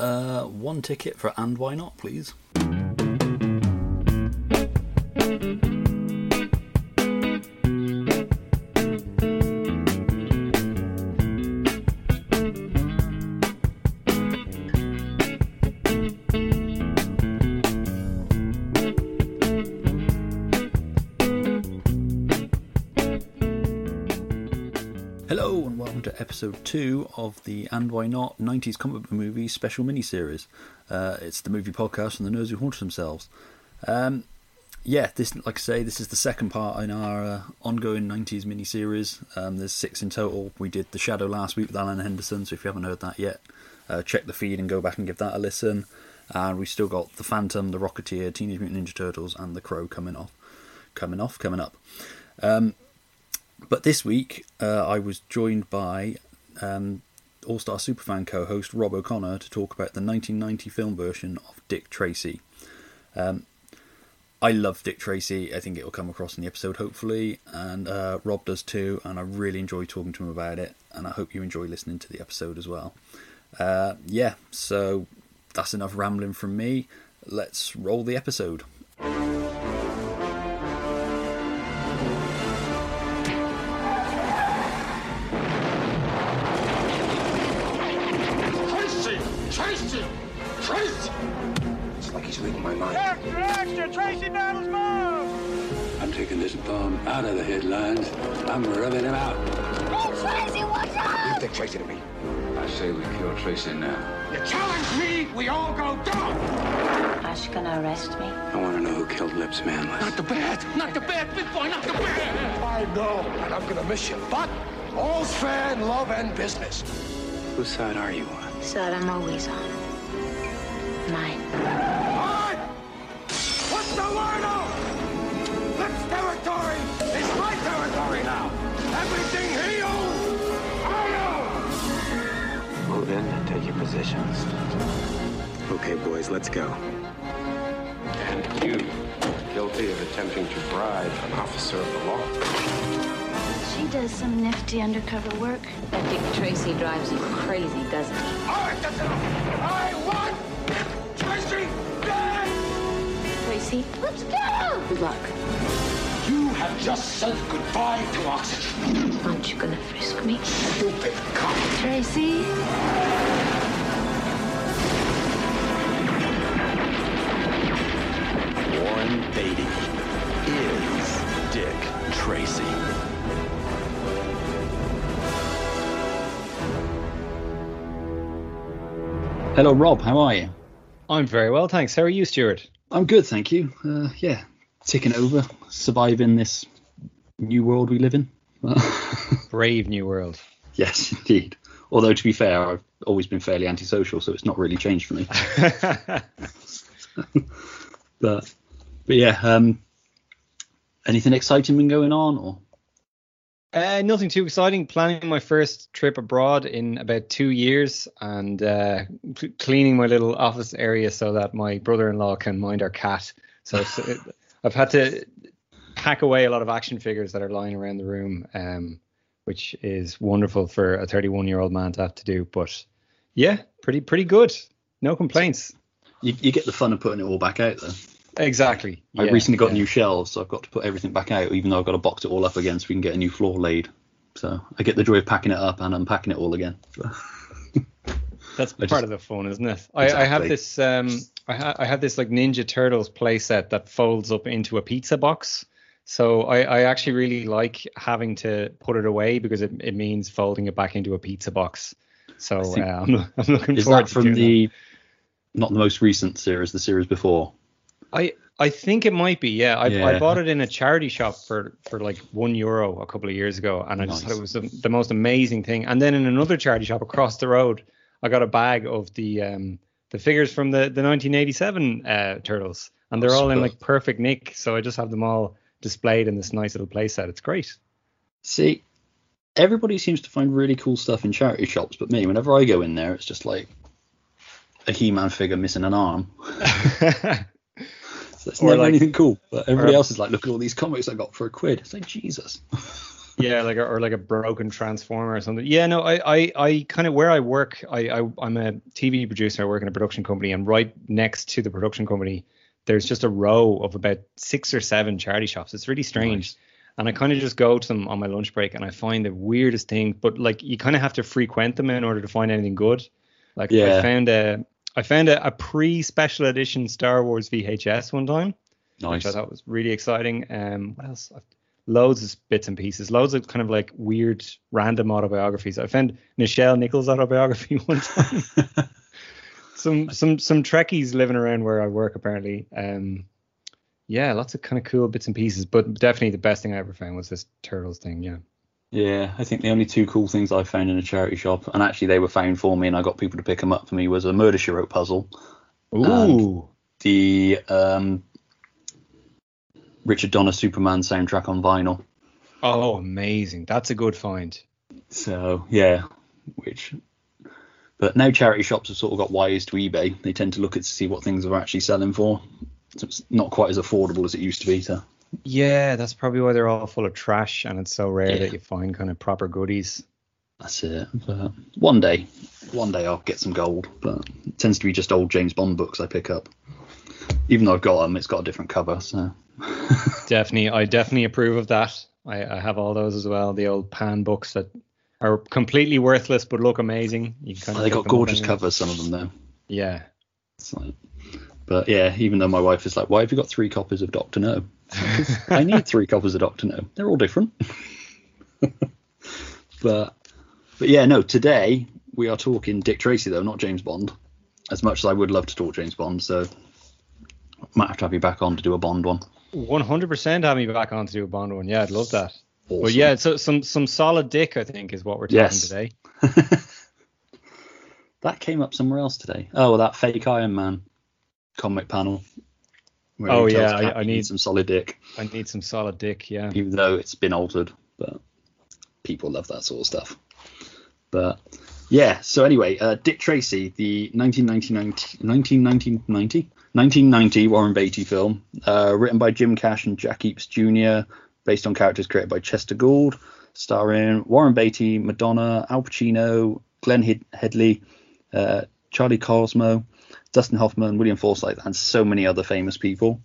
Uh, one ticket for And Why Not, please. Episode two of the And Why Not 90s comic book movie special miniseries. Uh, it's the movie podcast from the Nerds Who Haunted Themselves. Um, yeah, this, like I say, this is the second part in our uh, ongoing 90s miniseries. Um, there's six in total. We did The Shadow last week with Alan Henderson, so if you haven't heard that yet, uh, check the feed and go back and give that a listen. And we've still got The Phantom, The Rocketeer, Teenage Mutant Ninja Turtles, and The Crow coming off. Coming off, coming up. Um, but this week, uh, I was joined by um, All Star Superfan co host Rob O'Connor to talk about the 1990 film version of Dick Tracy. Um, I love Dick Tracy. I think it will come across in the episode, hopefully, and uh, Rob does too. And I really enjoy talking to him about it, and I hope you enjoy listening to the episode as well. Uh, yeah, so that's enough rambling from me. Let's roll the episode. Tracy Battles move! I'm taking this bomb out of the headlines. I'm rubbing him out. Tracy, watch out! Leave Dick Tracy to me. I say we kill Tracy now. You challenge me, we all go down! Ash gonna arrest me? I want to know who killed Lips Manlis. Not the bad! Not the bad, big boy, not the bad! I know, and I'm gonna miss you. But all's fair in love and business. Whose side are you on? Side I'm always on. Mine. Alright! What's the word out? This territory is my territory now! Everything he owns, I own! Move in and take your positions. Okay, boys, let's go. And you, guilty of attempting to bribe an officer of the law. She does some nifty undercover work. That Dick Tracy drives you crazy, doesn't he? Alright, that's enough! I want Tracy, let's go! Good luck. You have just said goodbye to oxygen. Aren't you gonna frisk me? Stupid cop. Tracy? Warren Beatty is Dick Tracy. Hello, Rob. How are you? I'm very well, thanks. How are you, Stuart? I'm good, thank you. Uh, yeah, ticking over, surviving this new world we live in. Brave new world. yes, indeed. Although to be fair, I've always been fairly antisocial, so it's not really changed for me. but but yeah, um, anything exciting been going on or? Uh, nothing too exciting. Planning my first trip abroad in about two years, and uh, cleaning my little office area so that my brother-in-law can mind our cat. So I've had to pack away a lot of action figures that are lying around the room, um, which is wonderful for a 31-year-old man to have to do. But yeah, pretty pretty good. No complaints. You, you get the fun of putting it all back out though. Exactly. I Yeah, recently got yeah. new shelves, so I've got to put everything back out, even though I've got to box it all up again so we can get a new floor laid. So I get the joy of packing it up and unpacking it all again. That's I part just- of the fun, isn't it? I, I have this um I, ha- I have this like Ninja Turtles playset that folds up into a pizza box. So I, I actually really like having to put it away because it, it means folding it back into a pizza box. So think- uh, I'm, I'm looking is forward that to from doing the not the most recent series, the series before? I I think it might be. Yeah, I, I bought it in a charity shop for for like one euro a couple of years ago, and I just thought it was the, the most amazing thing. And then in another charity shop across the road, I got a bag of the um the figures from the the 1987 uh, turtles, and they're all in like perfect nick. So I just have them all displayed in this nice little playset. It's great. See, everybody seems to find really cool stuff in charity shops, but me, whenever I go in there, it's just like a He-Man figure missing an arm. So Or never like- anything cool. But everybody or- else is like, look at all these comics I got for a quid. It's like Jesus. yeah, like a, or like a broken transformer or something. Yeah, no, I I, I kind of where I work, I, I I'm a TV producer. I work in a production company, and right next to the production company, there's just a row of about six or seven charity shops. It's really strange. Nice. And I kind of just go to them on my lunch break, and I find the weirdest thing. But like, you kind of have to frequent them in order to find anything good. Like, Yeah. I found a I found a, a pre-special edition Star Wars VHS one time Nice. which I thought was really exciting. Um, what else? I've- Loads of bits and pieces, loads of kind of like weird random autobiographies. I found Nichelle Nichols' autobiography one time. some some some Trekkies living around where I work apparently. Um, yeah, lots of kind of cool bits and pieces, but definitely the best thing I ever found was this turtles thing. Yeah. Yeah, I think the only two cool things I found in a charity shop, and actually they were found for me, and I got people to pick them up for me, was a Murder She Wrote puzzle, Ooh. the um, Richard Donner Superman soundtrack on vinyl. oh, amazing. That's a good find. So yeah, which. But now charity shops have sort of got wise to eBay. They tend to look at to see what things are actually selling for. So it's not quite as affordable as it used to be. So Yeah, that's probably why they're all full of trash, and it's so rare Yeah. that you find kind of proper goodies. that's it. But one day, one day I'll get some gold. But it tends to be just old James Bond books I pick up. Even though I've got them, it's got a different cover. So Definitely, I definitely approve of that. I, I have all those as well. The old pan books that are completely worthless but look amazing. You kind of they got gorgeous covers. Some of them though. Yeah, It's like, but yeah, even though my wife is like, "Why have you got three copies of Doctor No?" It's like, 'Cause I need three copies of Doctor No. They're all different. but but yeah, no. Today we are talking Dick Tracy though, not James Bond. As much as I would love to talk James Bond, so might have to have you back on to do a Bond one. one hundred percent. Have me back on to do a Bond one. Yeah, I'd love that. Awesome. But yeah, so some some solid dick, I think, is what we're talking Yes. today. that came up somewhere else today. Oh, that fake Iron Man comic panel. Oh, yeah, I- I need- some solid dick. I need some solid dick. Yeah. even though it's been altered. But people love that sort of stuff. But yeah, so anyway, uh, Dick Tracy, the 1990, 1990, 1990 Warren Beatty film, uh, written by Jim Cash and Jack Epps Jr., based on characters created by Chester Gould, starring Warren Beatty, Madonna, Al Pacino, Glenn Headley, uh, Charlie Korsmo, Dustin Hoffman, William Forsythe, and so many other famous people.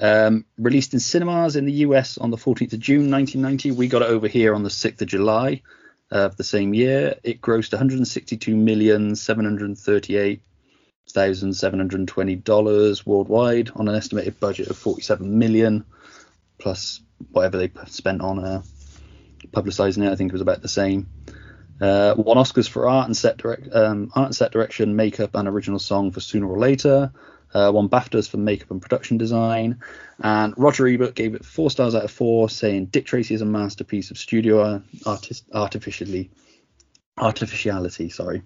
Um, released in cinemas in the US on the 14th of June 1990. We got it over here on the 6th of July of the same year. It grossed 162,738,720 dollars worldwide on an estimated budget of 47 million, plus whatever they spent on uh, publicizing it. I think it was about the same. Uh, won Oscars for art and set direct, um, art and set direction, makeup, and original song for Sooner or Later. Uh, won BAFTAs for makeup and production design. And Roger Ebert gave it four stars out of four, saying Dick Tracy is a masterpiece of studio artist artificially artificiality, sorry,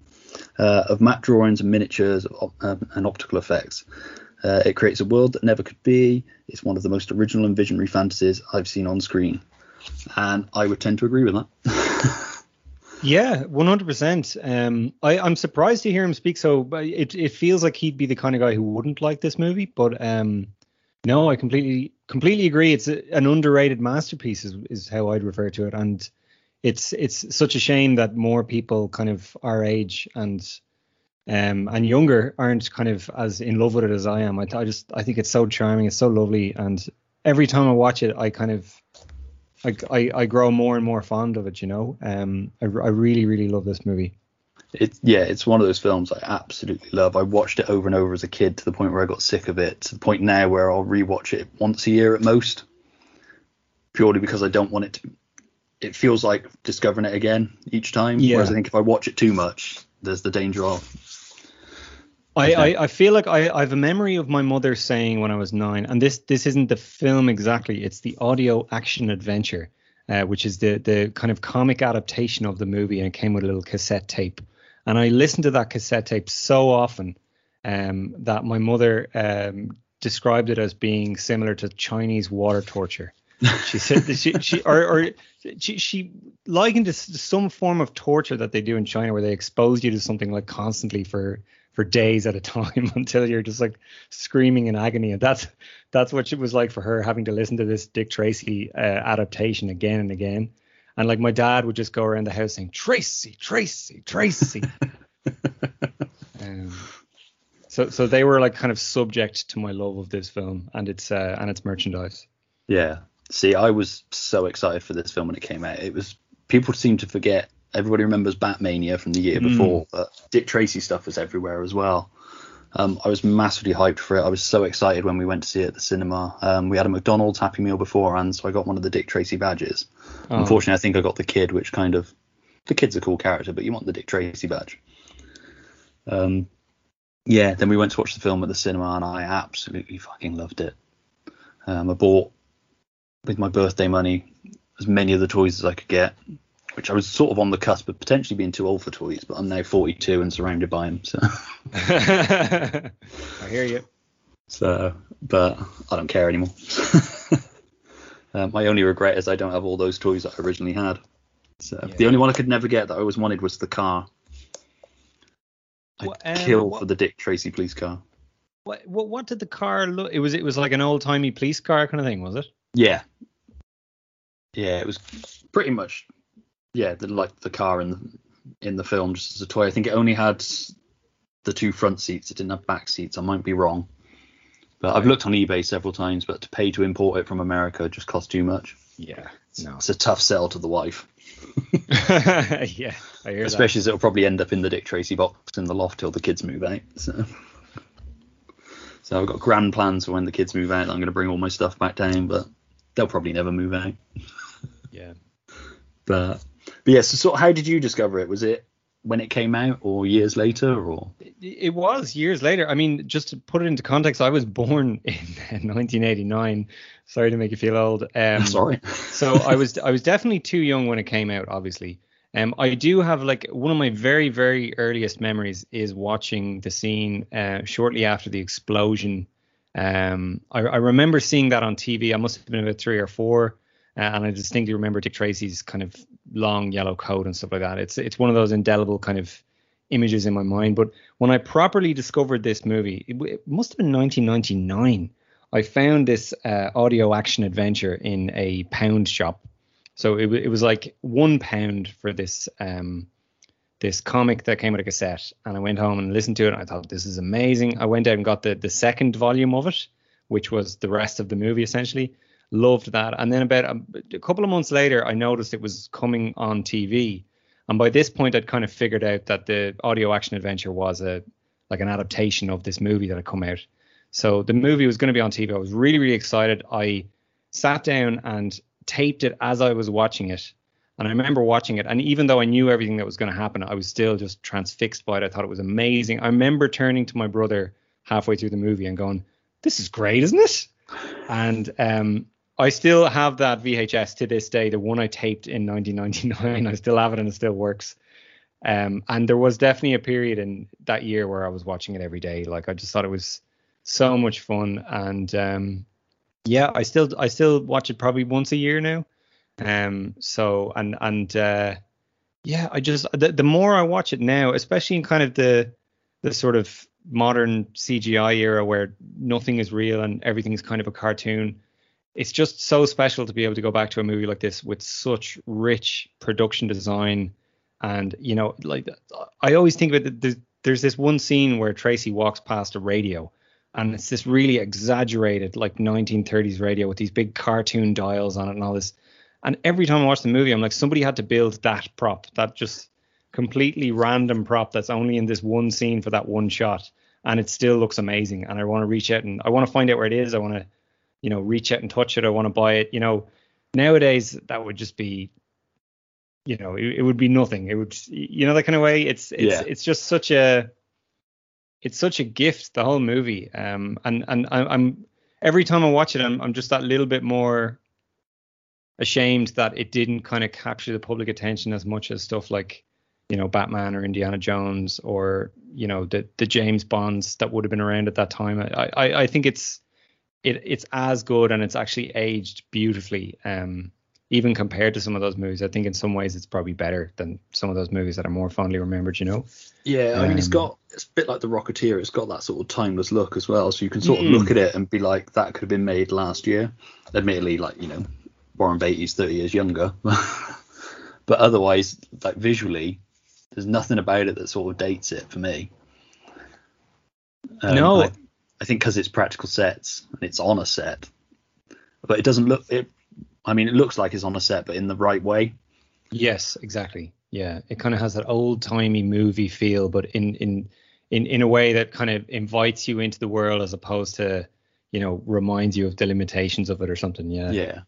uh, of matte drawings and miniatures um, and optical effects. Uh, it creates a world that never could be. It's one of the most original and visionary fantasies I've seen on screen, and I would tend to agree with that. Yeah, one hundred percent. Um, I I'm surprised to hear him speak so. It it feels like he'd be the kind of guy who wouldn't like this movie. But um, no, I completely completely agree. It's a, an underrated masterpiece, is, is how I'd refer to it. And it's it's such a shame that more people kind of our age and um and younger aren't kind of as in love with it as I am. I, I just I think it's so charming. It's so lovely, and every time I watch it, I kind of I, I, I grow more and more fond of it, you know. Um, I, I really, really love this movie. It's yeah, it's one of those films I absolutely love. I watched it over and over as a kid to the point where I got sick of it. To the point now where I'll rewatch it once a year at most, purely because I don't want it to. It feels like discovering it again each time. Yeah. Whereas I think if I watch it too much, there's the danger of I, I, I feel like I, I have a memory of my mother saying when I was nine, and this this isn't the film exactly. It's the audio action adventure, uh, which is the the kind of comic adaptation of the movie, and it came with a little cassette tape. And I listened to that cassette tape so often um, that my mother um, described it as being similar to Chinese water torture. She said that she, she or, or she, she likened it to some form of torture that they do in China where they expose you to something like constantly for for days at a time until you're just like screaming in agony and that's that's what it was like for her having to listen to this Dick Tracy uh, adaptation again and again and like my dad would just go around the house saying Tracy, Tracy, Tracy. um, so so they were like kind of subject to my love of this film and its uh, and its merchandise. Yeah. See, I was so excited for this film when it came out. It was people seem to forget. Everybody remembers Batmania from the year before, but Dick Tracy stuff was everywhere as well. Um, I was massively hyped for it. I was so excited when we went to see it at the cinema. Um, we had a McDonald's Happy Meal beforehand, so I got one of the Dick Tracy badges. Unfortunately, I think I got the kid, which kind of the kid's a cool character, but you want the Dick Tracy badge. Um, yeah. Then we went to watch the film at the cinema, and I absolutely fucking loved it. Um, I bought with my birthday money as many of the toys as I could get, which I was sort of on the cusp of potentially being too old for toys, but I'm now 42 and surrounded by them. So, I hear you. so but I don't care anymore. um, my only regret is I don't have all those toys that I originally had. So Yeah. the only one I could never get that I always wanted was the car. I'd What, um, kill what- for the Dick Tracy police car. What, what what did the car look? It was it was like an old timey police car kind of thing, was it? Yeah. Yeah, it was pretty much yeah, the, like the car in the in the film just as a toy. I think it only had the two front seats. It didn't have back seats. I might be wrong. But I've looked on eBay several times, but to pay to import it from America just cost too much. Yeah. No. It's a tough sell to the wife, yeah, I hear especially as it'll probably end up in the Dick Tracy box in the loft till the kids move out. So, so I've got grand plans for when the kids move out. I'm going to bring all my stuff back down, but they'll probably never move out. Yeah. But but yeah, so of how did you discover it? Was it when it came out or years later or It- It was years later. I mean, just to put it into context, I was born in 1989. Sorry to make you feel old. Um, sorry. so I was I was definitely too young when it came out. Obviously, um, I do have like one of my very very earliest memories is watching the scene uh, shortly after the explosion. Um, I, I remember seeing that on TV. I must have been about three or four, uh, and I distinctly remember Dick Tracy's kind of long yellow coat and stuff like that. It's it's one of those indelible kind of images in my mind. But when I properly discovered this movie, it, it must have been 1999. I found this uh, audio action adventure in a pound shop. So it, it was like one pound for this um, this comic that came with a cassette, and I went home and listened to it. And I thought this is amazing. I went out and got the the second volume of it, which was the rest of the movie essentially. Loved that, and then about a, a couple of months later, I noticed it was coming on TV, and by this point, I'd kind of figured out that the audio action adventure was a like an adaptation of this movie that had come out. So the movie was going to be on TV. I was really, really excited. I sat down and taped it as I was watching it. And I remember watching it. And even though I knew everything that was going to happen, I was still just transfixed by it. I thought it was amazing. I remember turning to my brother halfway through the movie and going, This is great, isn't it? And um, I still have that VHS to this day, the one I taped in 1999. I still have it and it still works. Um, and there was definitely a period in that year where I was watching it every day. Like I just thought it was so much fun, and um, yeah, I still I still watch it probably once a year now. Um, so and and uh, yeah, I just the, the more I watch it now, especially in kind of the the sort of modern CGI era where nothing is real and everything's kind of a cartoon. It's just so special to be able to go back to a movie like this with such rich production design. And you know like i always think about there's this one scene where tracy walks past a radio and it's this really exaggerated like 1930s radio with these big cartoon dials on it and all this. And every time i watch the movie i'm like somebody had to build that prop that just completely random prop that's only in this one scene for that one shot. And it still looks amazing. And i want to reach out and i want to find out where it is. I want to you know reach out and touch it. I want to buy it. You know nowadays that would just be you know it, it would be nothing. It would you know that kind of way? It's it's Yeah. it's just such a it's such a gift the whole movie. Um and and I, i'm every time i watch it i'm, I'm just that little bit more ashamed that it didn't kind of capture the public attention as much as stuff like you know batman or indiana jones or you know the the james bonds that would have been around at that time. I i, I think it's it it's as good and it's actually aged beautifully um even compared to some of those movies i think in some ways it's probably better than some of those movies that are more fondly remembered you know Yeah, I mean, it's got it's a bit like the Rocketeer. It's got that sort of timeless look as well. So you can sort of Mm. look at it and be like, that could have been made last year. Admittedly, like you know, Warren Beatty's thirty years younger. but otherwise, like visually, there's nothing about it that sort of dates it for me. Um, No. I, I think because it's practical sets and it's on a set, but it doesn't look it. I mean, it looks like it's on a set, but in the right way. Yes, exactly. Yeah, it kind of has that old timey movie feel, but in in in in a way that kind of invites you into the world as opposed to, you know, reminds you of the limitations of it or something. Yeah. Yeah.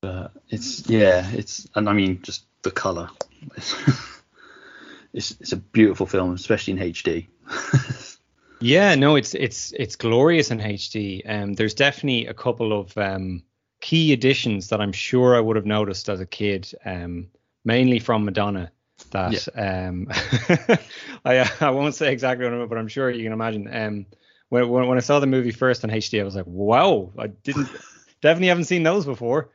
But it's yeah, it's and I mean just the color. It's it's, it's a beautiful film, especially in HD. Yeah, no, it's it's it's glorious in HD. Um, there's definitely a couple of um, key additions that I'm sure I would have noticed as a kid, um, mainly from Madonna. That um, I I won't say exactly what, but I'm sure you can imagine. Um, when when when I saw the movie first in HD, I was like, wow, I didn't definitely haven't seen those before.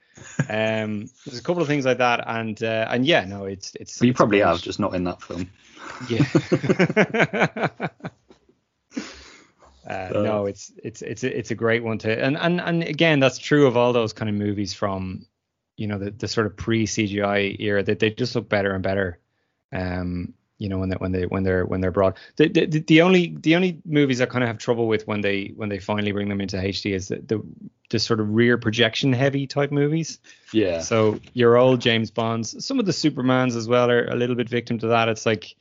Um, there's a couple of things like that, and uh, and yeah, no, it's it's. But you it's probably great. have, just not in that film. Yeah. uh, no, it's it's it's a, it's a great one to and and and again that's true of all those kind of movies from you know the, the sort of pre CGI era that they just look better and better. Um, you know when they when they when they're when they're brought the, the the only the only movies I kind of have trouble with when they when they finally bring them into HD is the the, the sort of rear projection heavy type movies. Yeah. So your old James Bonds, some of the Supermans as well are a little bit victim to that. It's like,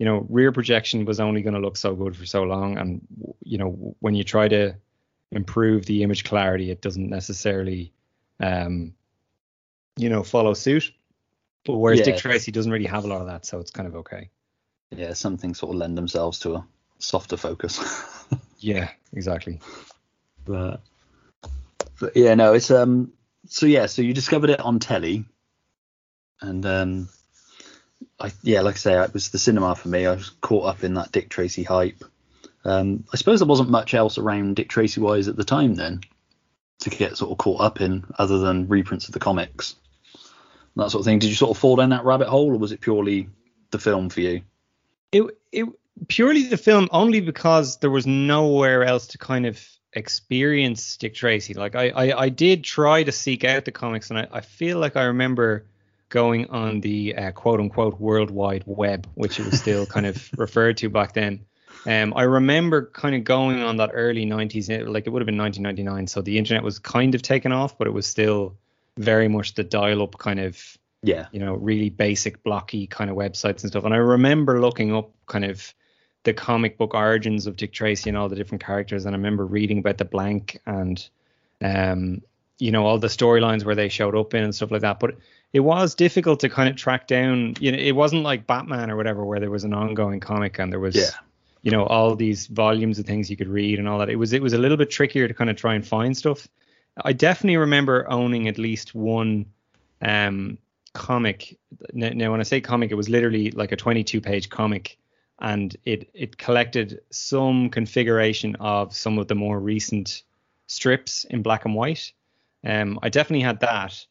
you know, rear projection was only going to look so good for so long, and you know, when you try to improve the image clarity, it doesn't necessarily, um, you know, follow suit. But whereas Dick Yeah. Tracy doesn't really have a lot of that, so it's kind of okay. Yeah, some things sort of lend themselves to a softer focus. Yeah, exactly. but, but yeah, no, it's um. So yeah, so you discovered it on telly, and um, I yeah, like I say, it was the cinema for me. I was caught up in that Dick Tracy hype. Um, I suppose there wasn't much else around Dick Tracy wise at the time then to get sort of caught up in, other than reprints of the comics, that sort of thing. Did you sort of fall down that rabbit hole, or was it purely the film for you? it it purely the film only because there was nowhere else to kind of experience Dick Tracy. Like I I, I did try to seek out the comics, and I, I feel like I remember going on the uh, quote unquote World Wide Web, which it was still kind of referred to back then. Um, I remember kind of going on that early 90s, like it would have been 1999, so the internet was kind of taken off, but it was still very much the dial-up kind of Yeah, you know, really basic blocky kind of websites and stuff. And I remember looking up kind of the comic book origins of Dick Tracy and all the different characters. And I remember reading about the blank and, um, you know, all the storylines where they showed up in and stuff like that. But it was difficult to kind of track down. You know, it wasn't like Batman or whatever where there was an ongoing comic and there was, Yeah. you know, all these volumes of things you could read and all that. It was it was a little bit trickier to kind of try and find stuff. I definitely remember owning at least one um comic now, now when i say comic it was literally like a 22 page comic and it it collected some configuration of some of the more recent strips in black and white um i definitely had that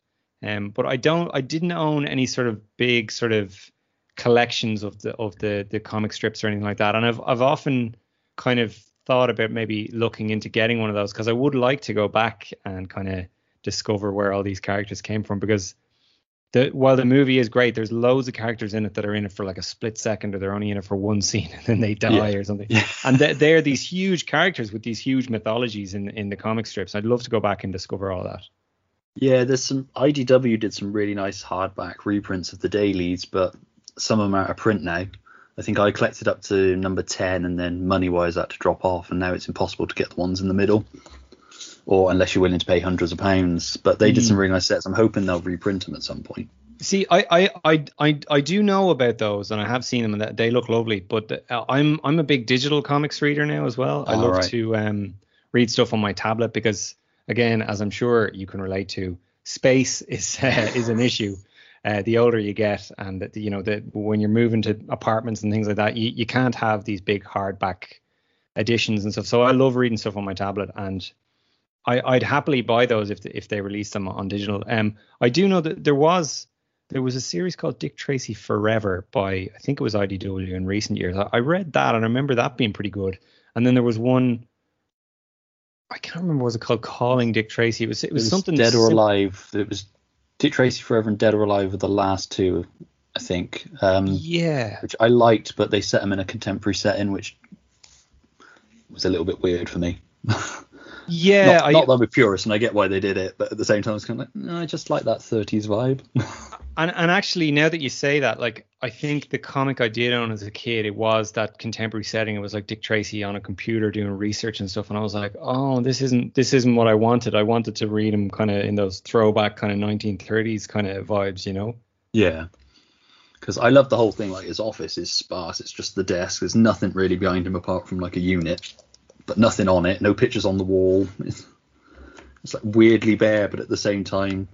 um but i don't i didn't own any sort of big sort of collections of the of the the comic strips or anything like that and i've i've often kind of thought about maybe looking into getting one of those because i would like to go back and kind of discover where all these characters came from because the while the movie is great, there's loads of characters in it that are in it for like a split second, or they're only in it for one scene and then they die Yeah. or something. And they, they're these huge characters with these huge mythologies in in the comic strips. I'd love to go back and discover all that. Yeah, there's some IDW did some really nice hardback reprints of the dailies, but some of them are out of print now. I think I collected up to number ten, and then money wise that to drop off, and now it's impossible to get the ones in the middle, or unless you're willing to pay hundreds of pounds. But they did some really nice sets. I'm hoping they'll reprint them at some point. See, I, I, I, I, I do know about those, and I have seen them, and they look lovely. But uh, I'm I'm a big digital comics reader now as well. I Oh, love right. to um, read stuff on my tablet because, again, as I'm sure you can relate to, space is uh, is an issue. Uh, the older you get, and you know that when you're moving to apartments and things like that, you, you can't have these big hardback editions and stuff. So I love reading stuff on my tablet, and I, I'd happily buy those if if they release them on digital. Um, I do know that there was there was a series called Dick Tracy Forever by I think it was IDW in recent years. I, I read that and I remember that being pretty good. And then there was one I can't remember what it was called Calling Dick Tracy. It was it was, It was something dead or sim- alive. It was Dick Tracy Forever and Dead or Alive were the last two, I think. Um, Yeah. which I liked, but they set them in a contemporary setting, which was a little bit weird for me. Yeah. not, I, not that I'm a purist, and I get why they did it, but at the same time, I was kind of like, no, I just like that 30s vibe. And and actually, now that you say that, like I think the comic I did own as a kid, it was that contemporary setting. It was like Dick Tracy on a computer doing research and stuff, and I was like, oh, this isn't this isn't what I wanted. I wanted to read him kind of in those throwback kind of 1930s kind of vibes, you know? yeah. Because I love the whole thing. Like his office is sparse. It's just the desk. There's nothing really behind him apart from like a unit, but nothing on it. No pictures on the wall. It's, it's like weirdly bare, but at the same time,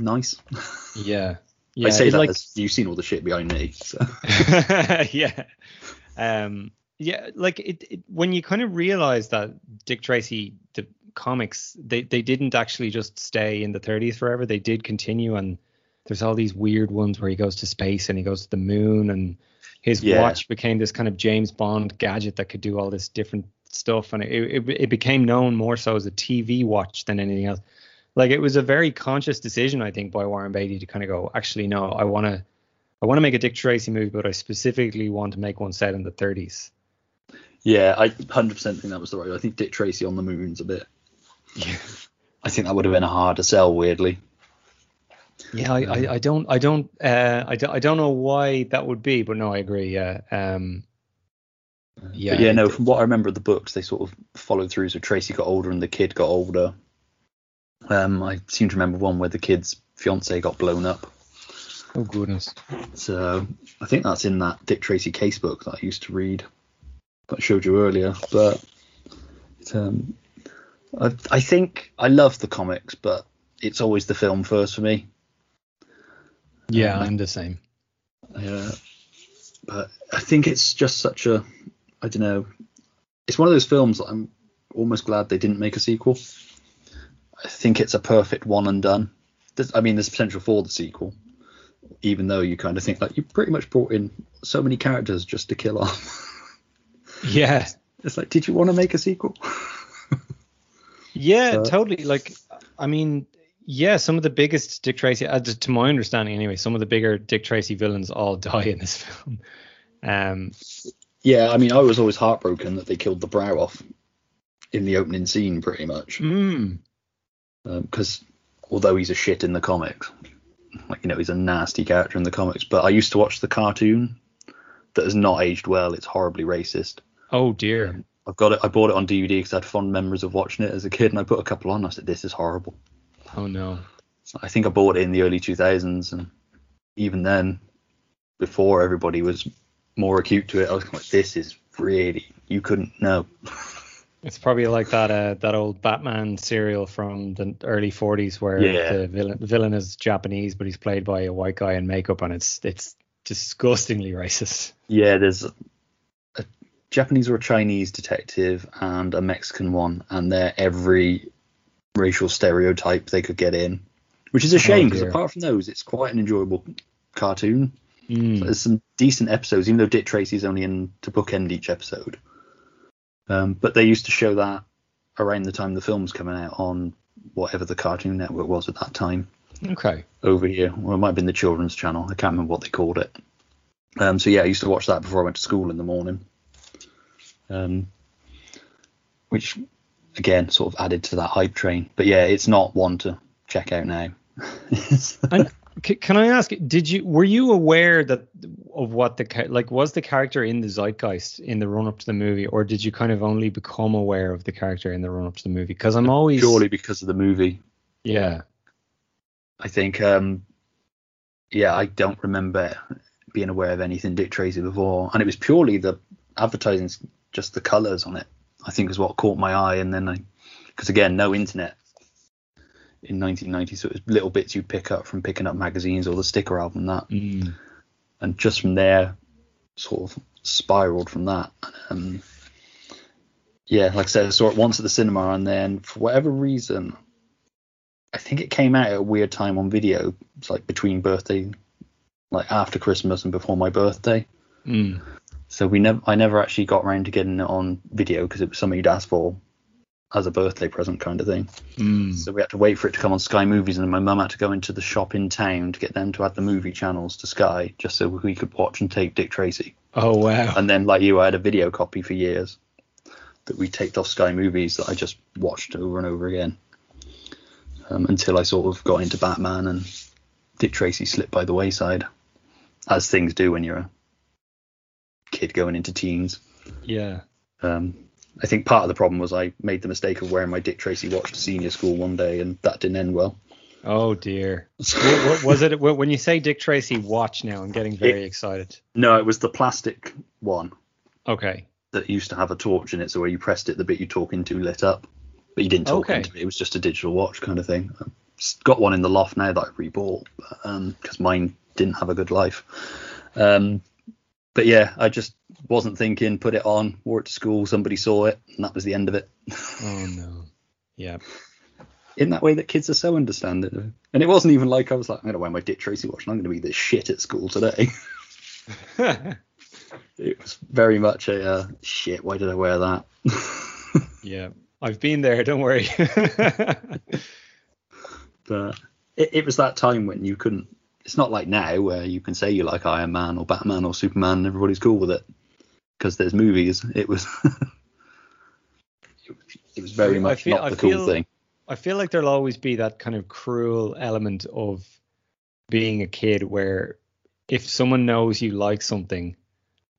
nice. Yeah. Yeah. I say that like, as you've seen all the shit behind me. So. yeah. Um, yeah, like it, it when you kind of realize that Dick Tracy the comics they they didn't actually just stay in the 30s forever. They did continue and there's all these weird ones where he goes to space and he goes to the moon and his Yeah. watch became this kind of James Bond gadget that could do all this different stuff and it, it it became known more so as a TV watch than anything else. Like it was a very conscious decision I think by Warren Beatty to kind of go actually no, I want to I want to make a Dick Tracy movie, but I specifically want to make one set in the 30s. Yeah, I 100% think that was the right. I think Dick Tracy on the moon's a bit. I think that would have been a harder sell, weirdly. Yeah, I, I, I don't, I don't, uh, I, don't, I don't know why that would be, but no, I agree. Yeah, um, yeah, but yeah, no. From what I remember of the books, they sort of followed through. So Tracy got older and the kid got older. Um, I seem to remember one where the kid's fiance got blown up. Oh goodness. So I think that's in that Dick Tracy case book that I used to read that I showed you earlier. But it, um, I, I think I love the comics, but it's always the film first for me. Yeah, Um, I'm the same. Yeah, but I think it's just such a, I don't know, it's one of those films that I'm almost glad they didn't make a sequel. I think it's a perfect one and done. There's, I mean, there's potential for the sequel, even though you kind of think like you pretty much brought in so many characters just to kill off. Yeah, it's like, did you want to make a sequel? yeah, So- totally. Like, I mean, yeah, some of the biggest Dick Tracy, uh, to my understanding anyway, some of the bigger Dick Tracy villains all die in this film. Um, Yeah, I mean, I was always heartbroken that they killed the brow off in the opening scene, pretty much. mm, Um, because although he's a shit in the comics, like you know he's a nasty character in the comics. But I used to watch the cartoon that has not aged well. It's horribly racist. oh dear. Um, I've got it. I bought it on DVD because I had fond memories of watching it as a kid, and I put a couple on. I said, "This is horrible." Oh no. I think I bought it in the early 2000s, and even then, before everybody was more acute to it, I was like, "This is really you couldn't know." It's probably like that uh, that old Batman serial from the early 40s where Yeah. the villain the villain is Japanese but he's played by a white guy in makeup and it's it's disgustingly racist. Yeah, there's a Japanese or a Chinese detective and a Mexican one, and they're every racial stereotype they could get in, which is a shame because dear. apart from those, it's quite an enjoyable cartoon. Mm. There's some decent episodes, even though Dick Tracy's only in to bookend each episode. Um, but they used to show that around the time the film's coming out on whatever the Cartoon Network was at that time Okay. over here. Well, it might have been the children's channel. I can't remember what they called it. Um, so yeah, I used to watch that before I went to school in the morning. Um, which again sort of added to that hype train. But yeah, it's not one to check out now. And c- can I ask, did you were you aware that of what the like was the character in the zeitgeist in the run up to the movie, or did you kind of only become aware of the character in the run up to the movie? Because I'm always Purely because of the movie. yeah I think um, yeah, I don't remember being aware of anything Dick Tracy before, and it was purely the advertising, just the colours on it. I think is what caught my eye, and then I, because again, no internet in 1990, so it was little bits you'd pick up from picking up magazines or the sticker album that, Mm. and just from there, sort of spiraled from that. Um, yeah, like I said, I saw it once at the cinema, and then for whatever reason, I think it came out at a weird time on video. It's like between birthday, like after Christmas and before my birthday. Mm. So we never, I never actually got around to getting it on video because it was something you'd asked for. As a birthday present kind of thing. Mm. So we had to wait for it to come on Sky Movies, and then my mum had to go into the shop in town to get them to add the movie channels to Sky, just so we could watch and tape Dick Tracy. Oh wow. And then, like you, I had a video copy for years that we taped off Sky Movies that I just watched over and over again um, until I sort of got into Batman and Dick Tracy slipped by the wayside, as things do when you're a kid going into teens. Yeah. Um, I think part of the problem was I made the mistake of wearing my Dick Tracy watch to senior school one day, and that didn't end well. Oh dear. what, what, was it when you say Dick Tracy watch? Now I'm getting very It- excited. No, it was the plastic one Okay. that used to have a torch in it, so where you pressed it, the bit you talk into lit up, but you didn't talk Okay. into it. It was just a digital watch kind of thing. I've got one in the loft now that I rebought because mine didn't have a good life. Um, but yeah, I just wasn't thinking. Put it on, wore it to school. Somebody saw it, and that was the end of it. Oh no. Yeah. in that way that kids are so understanding. And it wasn't even like I was like, I'm to wear my Dick Tracy watch and I'm going to be this shit at school today. it was very much a uh, shit. Why did I wear that? yeah. I've been there. Don't worry. but it, it was that time when you couldn't. It's not like now where you can say you like Iron Man or Batman or Superman and everybody's cool with it because there's movies. It was. it, was- very much feel- not I the cool feel- thing. I feel like there'll always be that kind of cruel element of being a kid where if someone knows you like something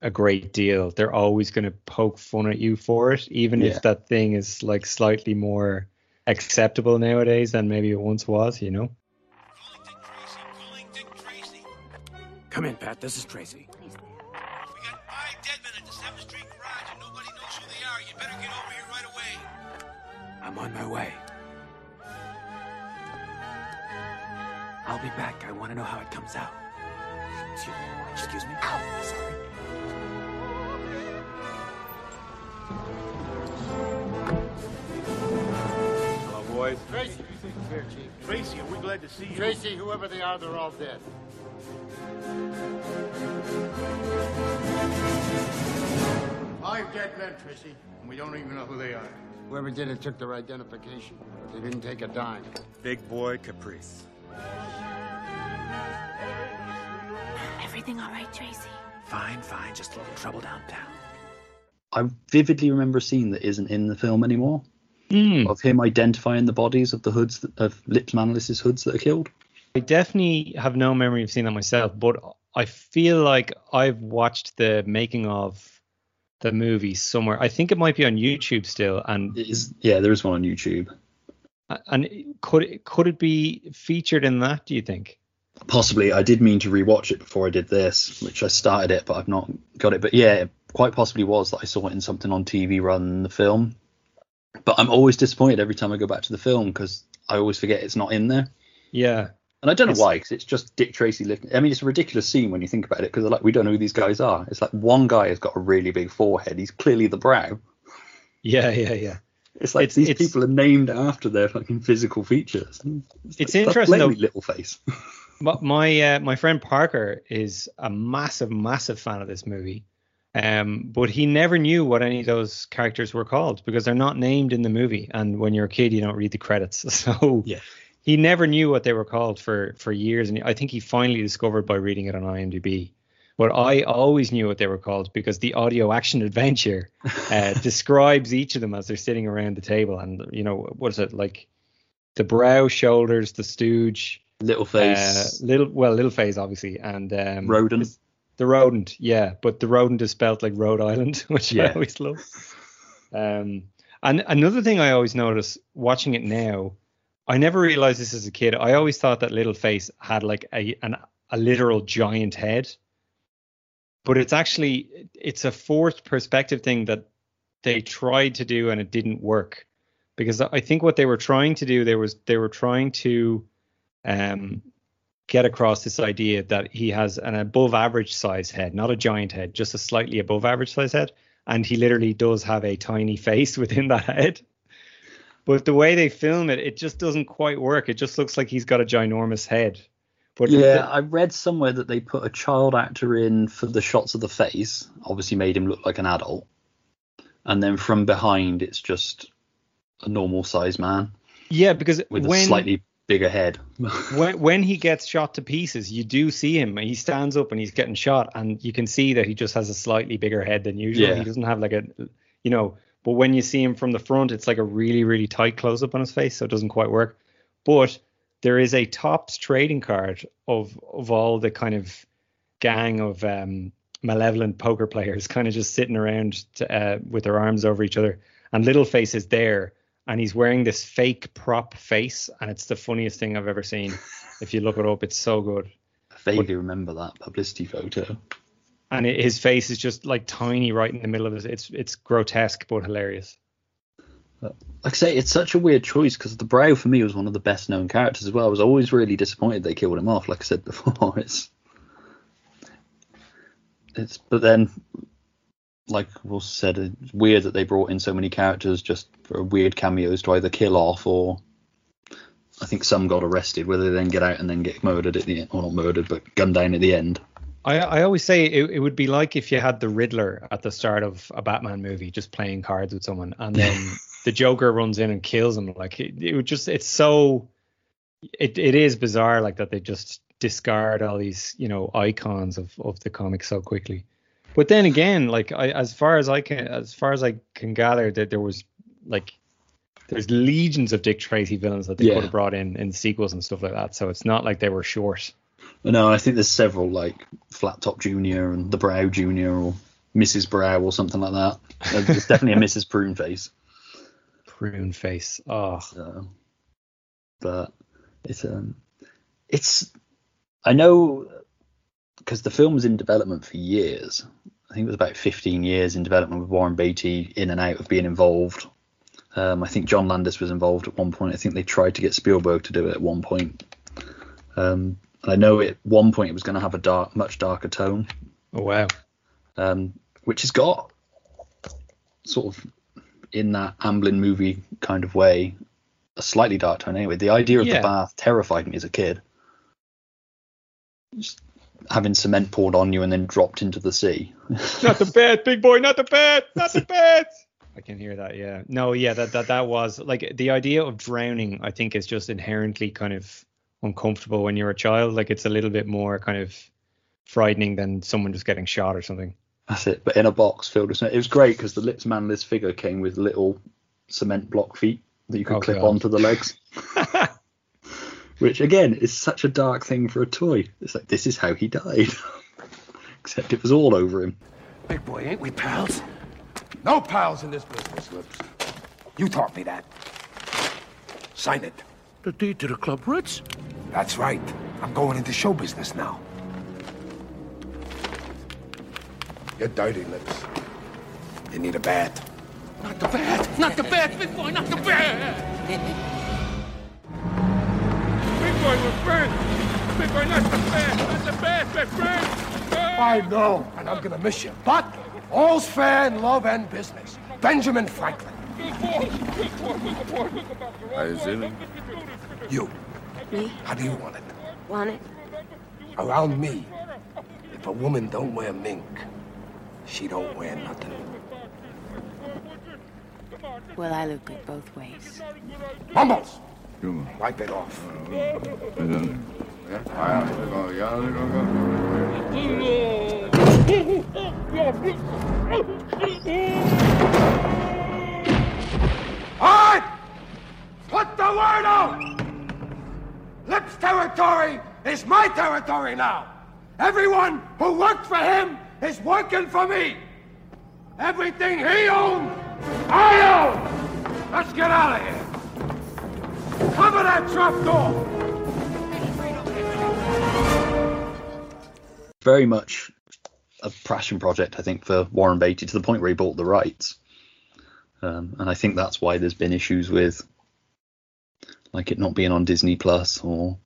a great deal, they're always going to poke fun at you for it, even Yeah. if that thing is like slightly more acceptable nowadays than maybe it once was, you know? Come in, Pat. This is Tracy. We got five dead men at the 7th Street garage and nobody knows who they are. You better get over here right away. I'm on my way. I'll be back. I want to know how it comes out. Excuse, excuse me. Ow, sorry. Hello, boys. Tracy. Here, Chief. Tracy, are we glad to see you? Tracy, whoever they are, they're all dead. Five dead men, Tracy, and we don't even know who they are. Whoever did it took their identification. They didn't take a dime. Big boy Caprice. Everything all right, Tracy? Fine, fine. Just a little trouble downtown. I vividly remember a scene that isn't in the film anymore Hmm. of him identifying the bodies of the hoods that, of Lips Manlis's hoods that are killed. I definitely have no memory of seeing that myself, but I feel like I've watched the making of the movie somewhere. I think it might be on YouTube still, and It is, yeah, there is one on YouTube. and could it, could it be featured in that? Do you think? Possibly, I did mean to rewatch it before I did this, which I started it, but I've not got it. But yeah, it quite possibly was that I saw it in something on TV rather than the film. But I'm always disappointed every time I go back to the film because I always forget it's not in there. Yeah, And I don't know It's- why, because it's just Dick Tracy lifting. I mean, it's a ridiculous scene when you think about it, because like we don't know who these guys are. It's like one guy has got a really big forehead. He's clearly the brow. yeah, yeah, yeah. It's like It's- these it's- people are named after their fucking physical features. It's like, interesting though. little face. My my, uh, my friend Parker is a massive, massive fan of this movie. Um, but he never knew what any of those characters were called because they're not named in the movie. And when you're a kid, you don't read the credits. So Yeah. He never knew what they were called for for years. And I think he finally discovered by reading it on IMDb. But I always knew what they were called because the audio action adventure uh, describes each of them as they're sitting around the table. And you know what is it like? The brow, shoulders, the stooge, little face, uh, little well, little face obviously, and um, rodent. the rodent, yeah, but the rodent is spelled like Rhode Island, which I always love. Um, and another thing I always notice watching it now, I never realized this as a kid. I always thought that little face had like a an, a literal giant head, but it's actually it's a forced perspective thing that they tried to do and it didn't work because I think what they were trying to do there was they were trying to um get across this idea that he has an above average size head, not a giant head, just a slightly above average size head. And he literally does have a tiny face within that head. But the way they film it, it just doesn't quite work. It just looks like he's got a ginormous head. But Yeah, I read somewhere that they put a child actor in for the shots of the face, obviously made him look like an adult. And then from behind, it's just a normal sized man Yeah, because with when a slightly bigger head. when when he gets shot to pieces, you do see him. He stands up and he's getting shot, and you can see that he just has a slightly bigger head than usual. Yeah. He doesn't have like a, you know. But when you see him from the front, it's like a really really tight close up on his face, so it doesn't quite work. But there is a Topps trading card of of all the kind of gang of um, malevolent poker players, kind of just sitting around to, uh, with their arms over each other, and Littleface is there. And he's wearing this fake prop face, and it's the funniest thing I've ever seen. if you look it up, it's so good. I vaguely remember that publicity photo. And it, his face is just like tiny right in the middle of it. It's it's grotesque but hilarious. Like I say, it's such a weird choice because the Brow for me was one of the best known characters as well. I was always really disappointed they killed him off. Like I said before, it's it's but then like Ross said, it's weird that they brought in so many characters just for weird cameos to either kill off or I think some got arrested, whether they then get out and then get murdered at the end, or not murdered, but gunned down at the end. I, I always say it, it would be like if you had the Riddler at the start of a Batman movie just playing cards with someone, and then the Joker runs in and kills him. Like it, it would just, it's so, it, it is bizarre like that they just discard all these, you know, icons of, of the comic so quickly. But then again, like I, as far as I can, as far as I can gather, that there was like, there's legions of Dick Tracy villains that they Yeah. could have brought in in sequels and stuff like that. So it's not like they were short. No, I think there's several like Flat Top Junior and the Brow Junior or Mrs. Brow or something like that. There's definitely a Mrs. Prune Face. Prune face. Oh, So, but it's um, it's I know because the film was in development for years. I think it was about 15 years in development with Warren Beatty in and out of being involved. Um, I think John Landis was involved at one point. I think they tried to get Spielberg to do it at one point. Um, and I know at one point it was going to have a dark, much darker tone, oh wow. um, which has got sort of in that Amblin movie kind of way a slightly dark tone anyway. The idea of Yeah. the bath terrified me as a kid. Just having cement poured on you and then dropped into the sea. not the bed, big boy, not the bed, not the bed. I can hear that. Yeah. No. Yeah. That that that was like the idea of drowning. I think is just inherently kind of uncomfortable when you're a child. Like it's a little bit more kind of frightening than someone just getting shot or something. That's it. But in a box filled with cement. It was great because the Lips Manlis figure came with little cement block feet that you could Oh, clip God. onto the legs. Which again is such a dark thing for a toy. It's like this is how he died. Except it was all over him. Big boy, ain't we pals? No pals in this business, Lips. You taught me that. Sign it. The deed to the Club Ritz? That's right. I'm going into show business now. You're dirty, Lips. You need a bat. Not the bat! Not the bat, big boy, not the bat! Big boy, we're friends! Big boy, not the bat! Not the bat, we're friends! I know, and I'm gonna miss you. But all's fair in love and business. Benjamin Franklin. You. Me? How do you want it? Want it? Around me, if a woman don't wear mink, she don't wear nothing. Well, I look good both ways. Mumbles! Wipe it off. All right! Put the word out! Lips territory is my territory now. Everyone who worked for him is working for me. Everything he owns, I own. Let's get out of here. Cover that trap door. Very much a passion project, I think, for Warren Beatty to the point where he bought the rights. Um, and I think that's why there's been issues with like it not being on Disney Plus or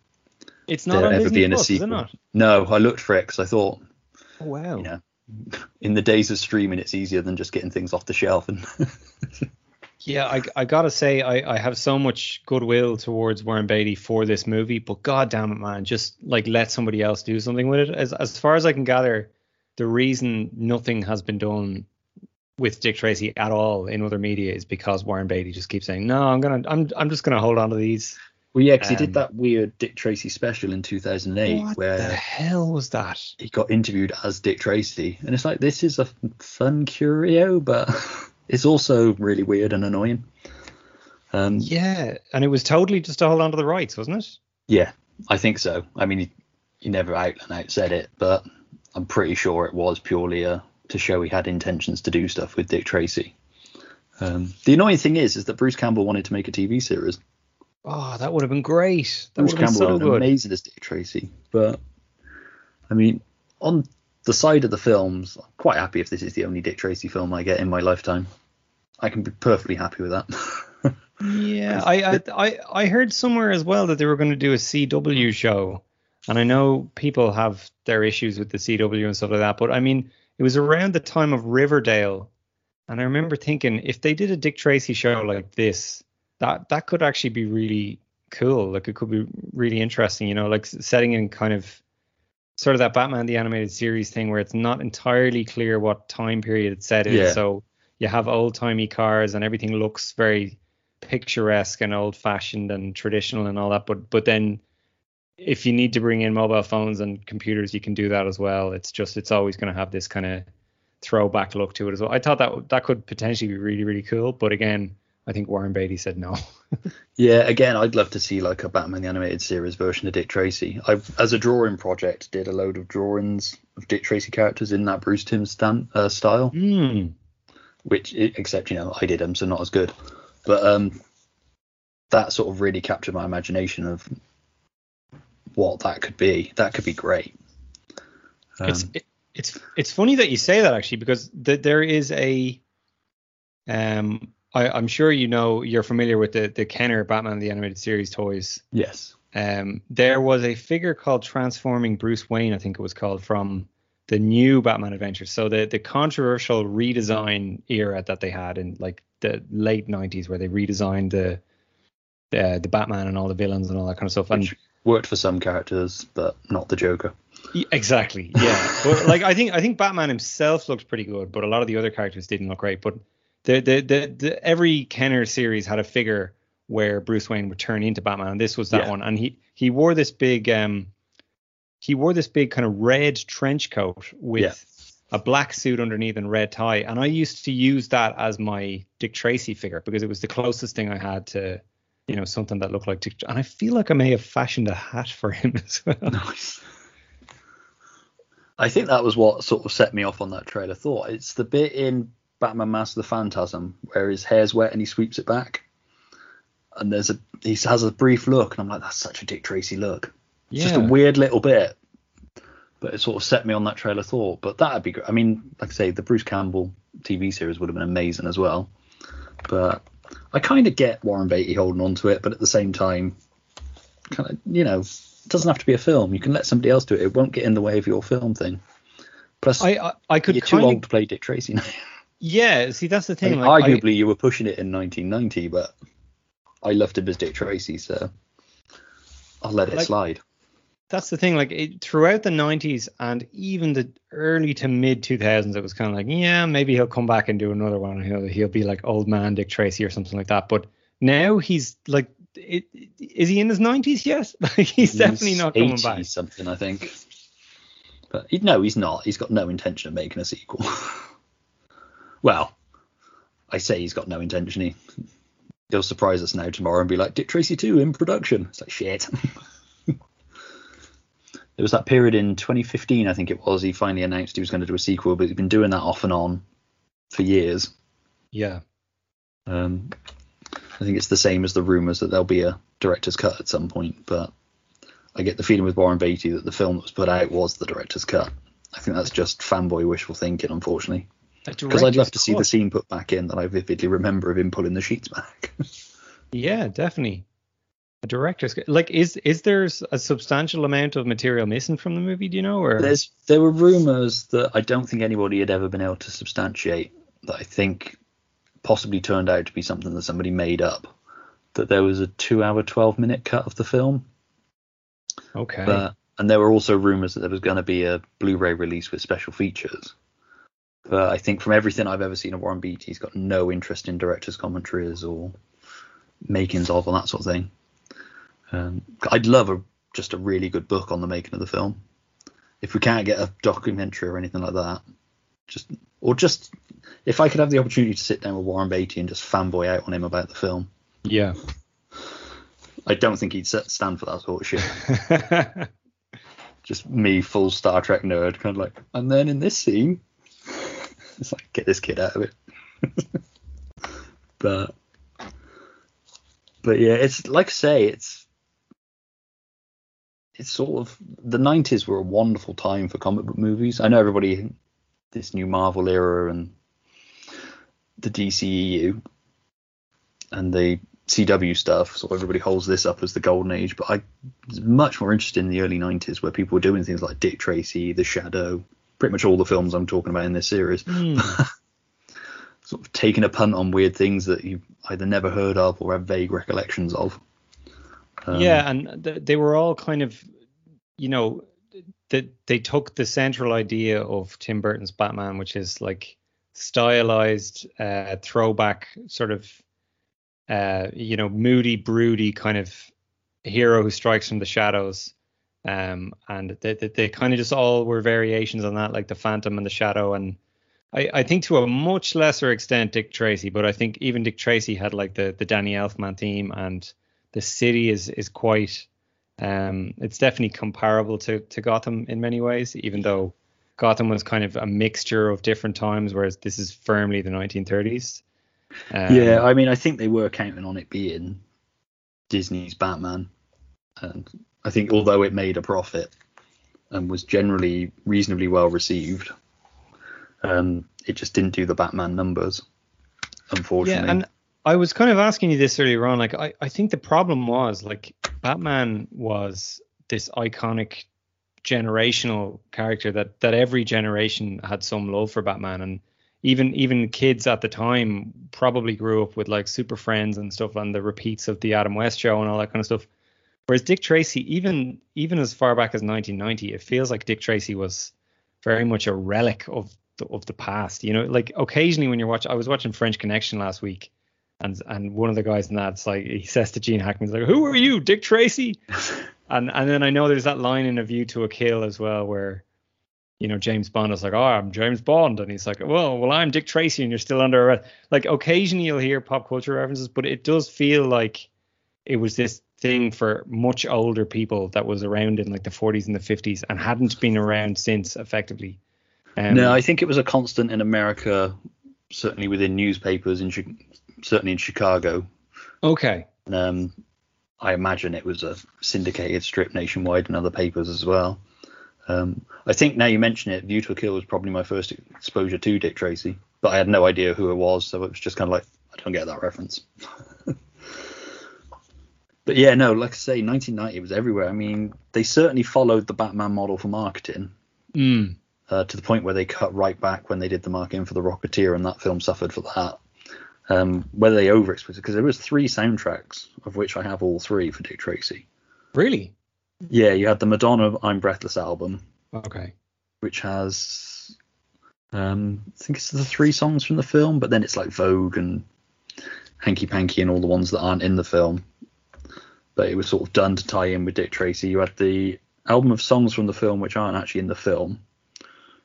It's not ever Disney being Plus, a is it sequel. No, I looked for it because I thought, Oh wow. you know, in the days of streaming, it's easier than just getting things off the shelf. And Yeah, I, I gotta say I, I have so much goodwill towards Warren Beatty for this movie, but god damn it, man, just like let somebody else do something with it. As as far as I can gather, the reason nothing has been done with Dick Tracy at all in other media is because Warren Beatty just keeps saying, "No, I'm gonna, I'm, I'm just gonna hold on to these." Well, yeah, because he Um, did that weird Dick Tracy special in 2008 What where the hell was that? he got interviewed as Dick Tracy, and it's like this is a fun curio, but it's also really weird and annoying. Um, Yeah, and it was totally just to hold on to the rights, wasn't it? yeah, I think so. I mean, he, he never out and out said it, but I'm pretty sure it was purely uh, to show he had intentions to do stuff with Dick Tracy. Um, the annoying thing is, is that Bruce Campbell wanted to make a TV series. Oh, that would have been great. That Bruce would have been Campbell so would have been good. amazing as Dick Tracy. But I mean, on the side of the films, I'm quite happy if this is the only Dick Tracy film I get in my lifetime. I can be perfectly happy with that. Yeah, I, I I I heard somewhere as well that they were going to do a CW show, and I know people have their issues with the CW and stuff like that, but I mean, it was around the time of Riverdale, and I remember thinking if they did a Dick Tracy show like this, that that could actually be really cool. Like it could be really interesting, you know, like setting in kind of sort of that Batman the animated series thing where it's not entirely clear what time period it's set in. Yeah. So you have old timey cars and everything looks very picturesque and old fashioned and traditional and all that. But but then if you need to bring in mobile phones and computers, you can do that as well. It's just it's always going to have this kind of throwback look to it as well. I thought that that could potentially be really really cool, but again, I think Warren Beatty said no. yeah, again, I'd love to see like a Batman the Animated Series version of Dick Tracy. I, as a drawing project, did a load of drawings of Dick Tracy characters in that Bruce Timm stan, uh, style. Hmm. which except you know I did them, so not as good. But um, that sort of really captured my imagination of what that could be. That could be great. it's Um, it, it's it's funny that you say that actually because th- there is a um I, I'm sure you know you're familiar with the the Kenner Batman the animated series toys. yes. Um, there was a figure called Transforming Bruce Wayne, I think it was called, from the new Batman Adventures. So the the controversial redesign era that they had in like the late 90s, where they redesigned the the, the Batman and all the villains and all that kind of stuff. And Which worked for some characters, but not the Joker. Exactly. Yeah. but like I think I think Batman himself looked pretty good, but a lot of the other characters didn't look great. But the the the, the every Kenner series had a figure where Bruce Wayne would turn into Batman, and this was that Yeah. one. And he he wore this big um he wore this big kind of red trench coat with Yeah. a black suit underneath and red tie. And I used to use that as my Dick Tracy figure because it was the closest thing I had to you know something that looked like Dick. And I feel like I may have fashioned a hat for him as well. Nice. I think that was what sort of set me off on that trailer thought. It's the bit in Batman Mask of the Phantasm where his hair's wet and he sweeps it back. And there's a he has a brief look and I'm like, that's such a Dick Tracy look. It's just a weird little bit. But it sort of set me on that trailer thought. But that'd be great. I mean, like I say, the Bruce Campbell TV series would have been amazing as well. But I kind of get Warren Beatty holding on to it, but at the same time, kind of, you know, it doesn't have to be a film. You can let somebody else do it. It won't get in the way of your film thing. Plus, I I, I could you're too old to play Dick Tracy now. yeah. See, that's the I thing. mean, like, I- arguably, you were pushing it in 1990, but I loved him as Dick Tracy, so I'll let it Like- slide. That's the thing. Like it, throughout the '90s and even the early to mid 2000s, it was kind of like, yeah, maybe he'll come back and do another one. He'll he'll be like old man Dick Tracy or something like that. But now he's like, it, is he in his 90s yet? he's definitely not coming 80 back. something, I think. But he- no, he's not. He's got no intention of making a sequel. well, I say he's got no intention. He, he'll surprise us now tomorrow and be like, Dick Tracy 2 in production. It's like, shit. there was that period in 2015, I think it was, he finally announced he was going to do a sequel, but he's been doing that off and on for years. Yeah. Um, I think it's the same as the rumors that there'll be a director's cut at some point, but I get the feeling with Warren Beatty that the film that was put out was the director's cut. I think that's just fanboy wishful thinking, unfortunately. Because I'd love to see the scene put back in that I vividly remember of him pulling the sheets back. Yeah, definitely. A director's cut. like is is there a substantial amount of material missing from the movie? Do you know? Or There's there were rumors that I don't think anybody had ever been able to substantiate that I think possibly turned out to be something that somebody made up. That there was a two hour, 12 minute cut of the film. okay. But and there were also rumors that there was going to be a Blu-ray release with special features. But I think from everything I've ever seen of Warren Beatty, he's got no interest in director's commentaries or makings of and that sort of thing. Um, I'd love a just a really good book on the making of the film. If we can't get a documentary or anything like that, just or just if I could have the opportunity to sit down with Warren Beatty and just fanboy out on him about the film, Yeah. I don't think he'd stand for that sort of shit. just me, full Star Trek nerd, kind of like, and then in this scene, it's like get this kid out of it. but but yeah, it's like I say, it's it's sort of the nineties were a wonderful time for comic book movies. I know everybody this new Marvel era and the DCEU and the CW stuff, so everybody holds this up as the golden age. But I was much more interested in the early '90s, where people were doing things like Dick Tracy, The Shadow, pretty much all the films I'm talking about in this series. Hmm. sort of taking a punt on weird things that you either never heard of or have vague recollections of. Um, yeah, and th- they were all kind of, you know, that they took the central idea of Tim Burton's Batman, which is like stylized uh, throwback sort of, uh, you know, moody, broody kind of hero who strikes from the shadows. Um, and they, they, they kind of just all were variations on that, like the Phantom and the Shadow, and I, I think to a much lesser extent Dick Tracy, but I think even Dick Tracy had like the the Danny Elfman theme, and the city is is quite um it's definitely comparable to to Gotham in many ways, even though Gotham was kind of a mixture of different times, whereas this is firmly the 1930s. Um, yeah, I mean, I think they were counting on it being Disney's Batman, and I think although it made a profit and was generally reasonably well received, um, it just didn't do the Batman numbers, unfortunately. Yeah, and I was kind of asking you this earlier on. Like, I, I think the problem was like Batman was this iconic generational character that that every generation had some love for Batman, and even even kids at the time probably grew up with like Super Friends and stuff, and the repeats of the Adam West show and all that kind of stuff. Whereas Dick Tracy, even even as far back as 1990, it feels like Dick Tracy was very much a relic of the, of the past. You know, like occasionally when you're watching, I was watching French Connection last week, and and one of the guys in that's like he says to Gene Hackman, he's like, "Who are you, Dick Tracy?" and and then I know there's that line in A View to a Kill as well where. You know, James Bond is like, oh, I'm James Bond, and he's like, well, well, I'm Dick Tracy, and you're still under arrest. Like, occasionally you'll hear pop culture references, but it does feel like it was this thing for much older people that was around in like the 40s and the 50s and hadn't been around since, effectively. Um, no, I think it was a constant in America, certainly within newspapers, Chi- certainly in Chicago. Okay. Um, I imagine it was a syndicated strip nationwide and other papers as well. Um, I think now you mention it, View to a Kill was probably my first exposure to Dick Tracy, but I had no idea who it was, so it was just kind of like I don't get that reference. but yeah, no, like I say, 1990 was everywhere. I mean, they certainly followed the Batman model for marketing Mm. uh, to the point where they cut right back when they did the marketing for the Rocketeer, and that film suffered for that. Um, whether they overexploited because there was three soundtracks of which I have all three for Dick Tracy. Really? Yeah, you had the Madonna "I'm Breathless" album, Okay. which has um, I think it's the three songs from the film, but then it's like Vogue and Hanky Panky and all the ones that aren't in the film. But it was sort of done to tie in with Dick Tracy. You had the album of songs from the film which aren't actually in the film.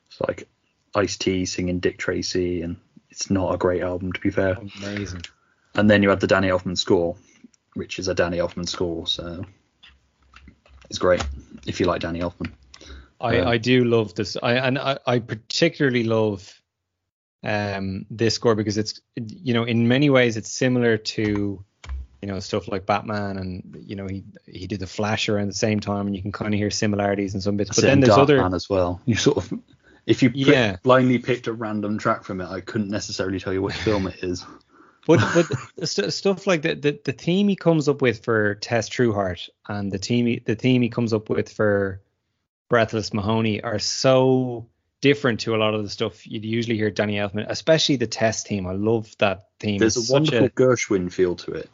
It's like Ice T singing Dick Tracy, and it's not a great album to be fair. Amazing. And then you had the Danny Elfman score, which is a Danny Elfman score, so it's great if you like Danny Elfman. I, Um, I do love this. I and I, I particularly love um this score because it's you know in many ways it's similar to you know stuff like Batman and you know he he did the Flash around the same time and you can kind of hear similarities in some bits. But then there's Dark other Man as well. You sort of, if you pick- Yeah. blindly picked a random track from it, I couldn't necessarily tell you which film it is. but but st- stuff like the, the the theme he comes up with for Tess Trueheart and the theme he- the theme he comes up with for Breathless Mahoney are so different to a lot of the stuff you'd usually hear Danny Elfman, especially the Tess theme. I love that theme. There's a It's such wonderful Gershwin feel to it.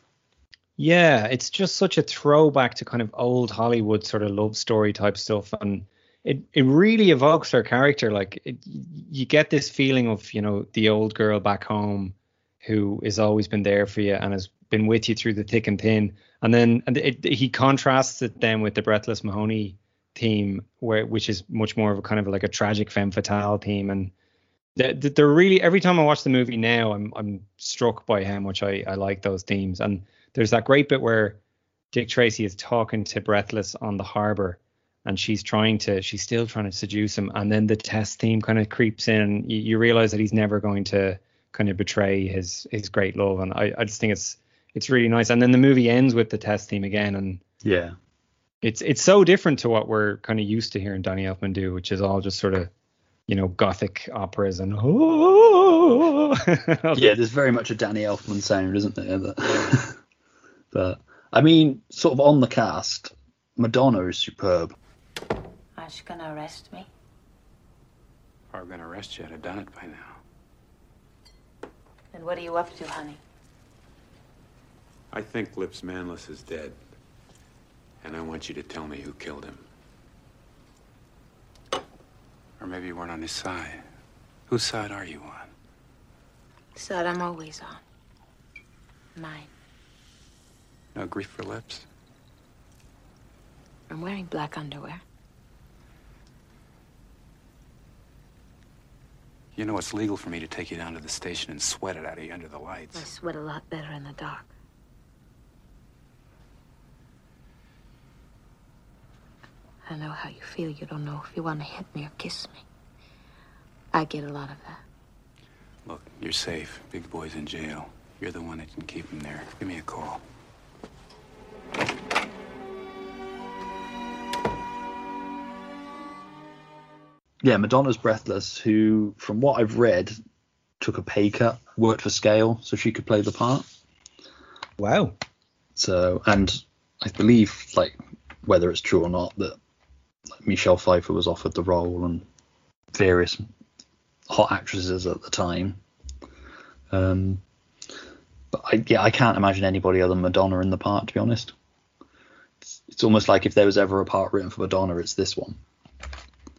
Yeah, it's just such a throwback to kind of old Hollywood sort of love story type stuff, and it it really evokes her character. Like it, you get this feeling of you know the old girl back home who has always been there for you and has been with you through the thick and thin. And then and it, he contrasts it then with the Breathless Mahoney theme, where which is much more of a kind of like a tragic femme fatale theme. And they're, they're really every time I watch the movie now, I'm I'm struck by how much I I like those themes. And there's that great bit where Dick Tracy is talking to Breathless on the harbor and she's trying to she's still trying to seduce him and then the Tess theme kind of creeps in you, you realize that he's never going to kind of betray his his great love and I, I just think it's it's really nice and then the movie ends with the Tess theme again and Yeah. it's it's so different to what we're kind of used to hearing Danny Elfman do which is all just sort of you know gothic operas and oh yeah, there's very much a Danny Elfman sound, isn't there? But, but I mean, sort of on the cast, Madonna is superb. Are you gonna arrest me? If I were gonna arrest you, I'd have done it by now. Then what are you up to, honey? I think Lips Manlis is dead. And I want you to tell me who killed him. Or maybe you weren't on his side. Whose side are you on? Side I'm always on. Mine. No grief for Lips? I'm wearing black underwear. You know it's legal for me to take you down to the station and sweat it out of you under the lights. I sweat a lot better in the dark. I know how you feel. You don't know if you want to hit me or kiss me. I get a lot of that. Look, you're safe. Big boy's in jail. You're the one that can keep him there. Give me a call. Yeah, Madonna's Breathless, who, from what I've read, took a pay cut, worked for scale so she could play the part. Wow. So, and I believe, like, whether it's true or not, that Michelle Pfeiffer was offered the role and various hot actresses at the time. Um, but I, yeah, I can't imagine anybody other than Madonna in the part, to be honest. It's, it's almost like if there was ever a part written for Madonna, it's this one.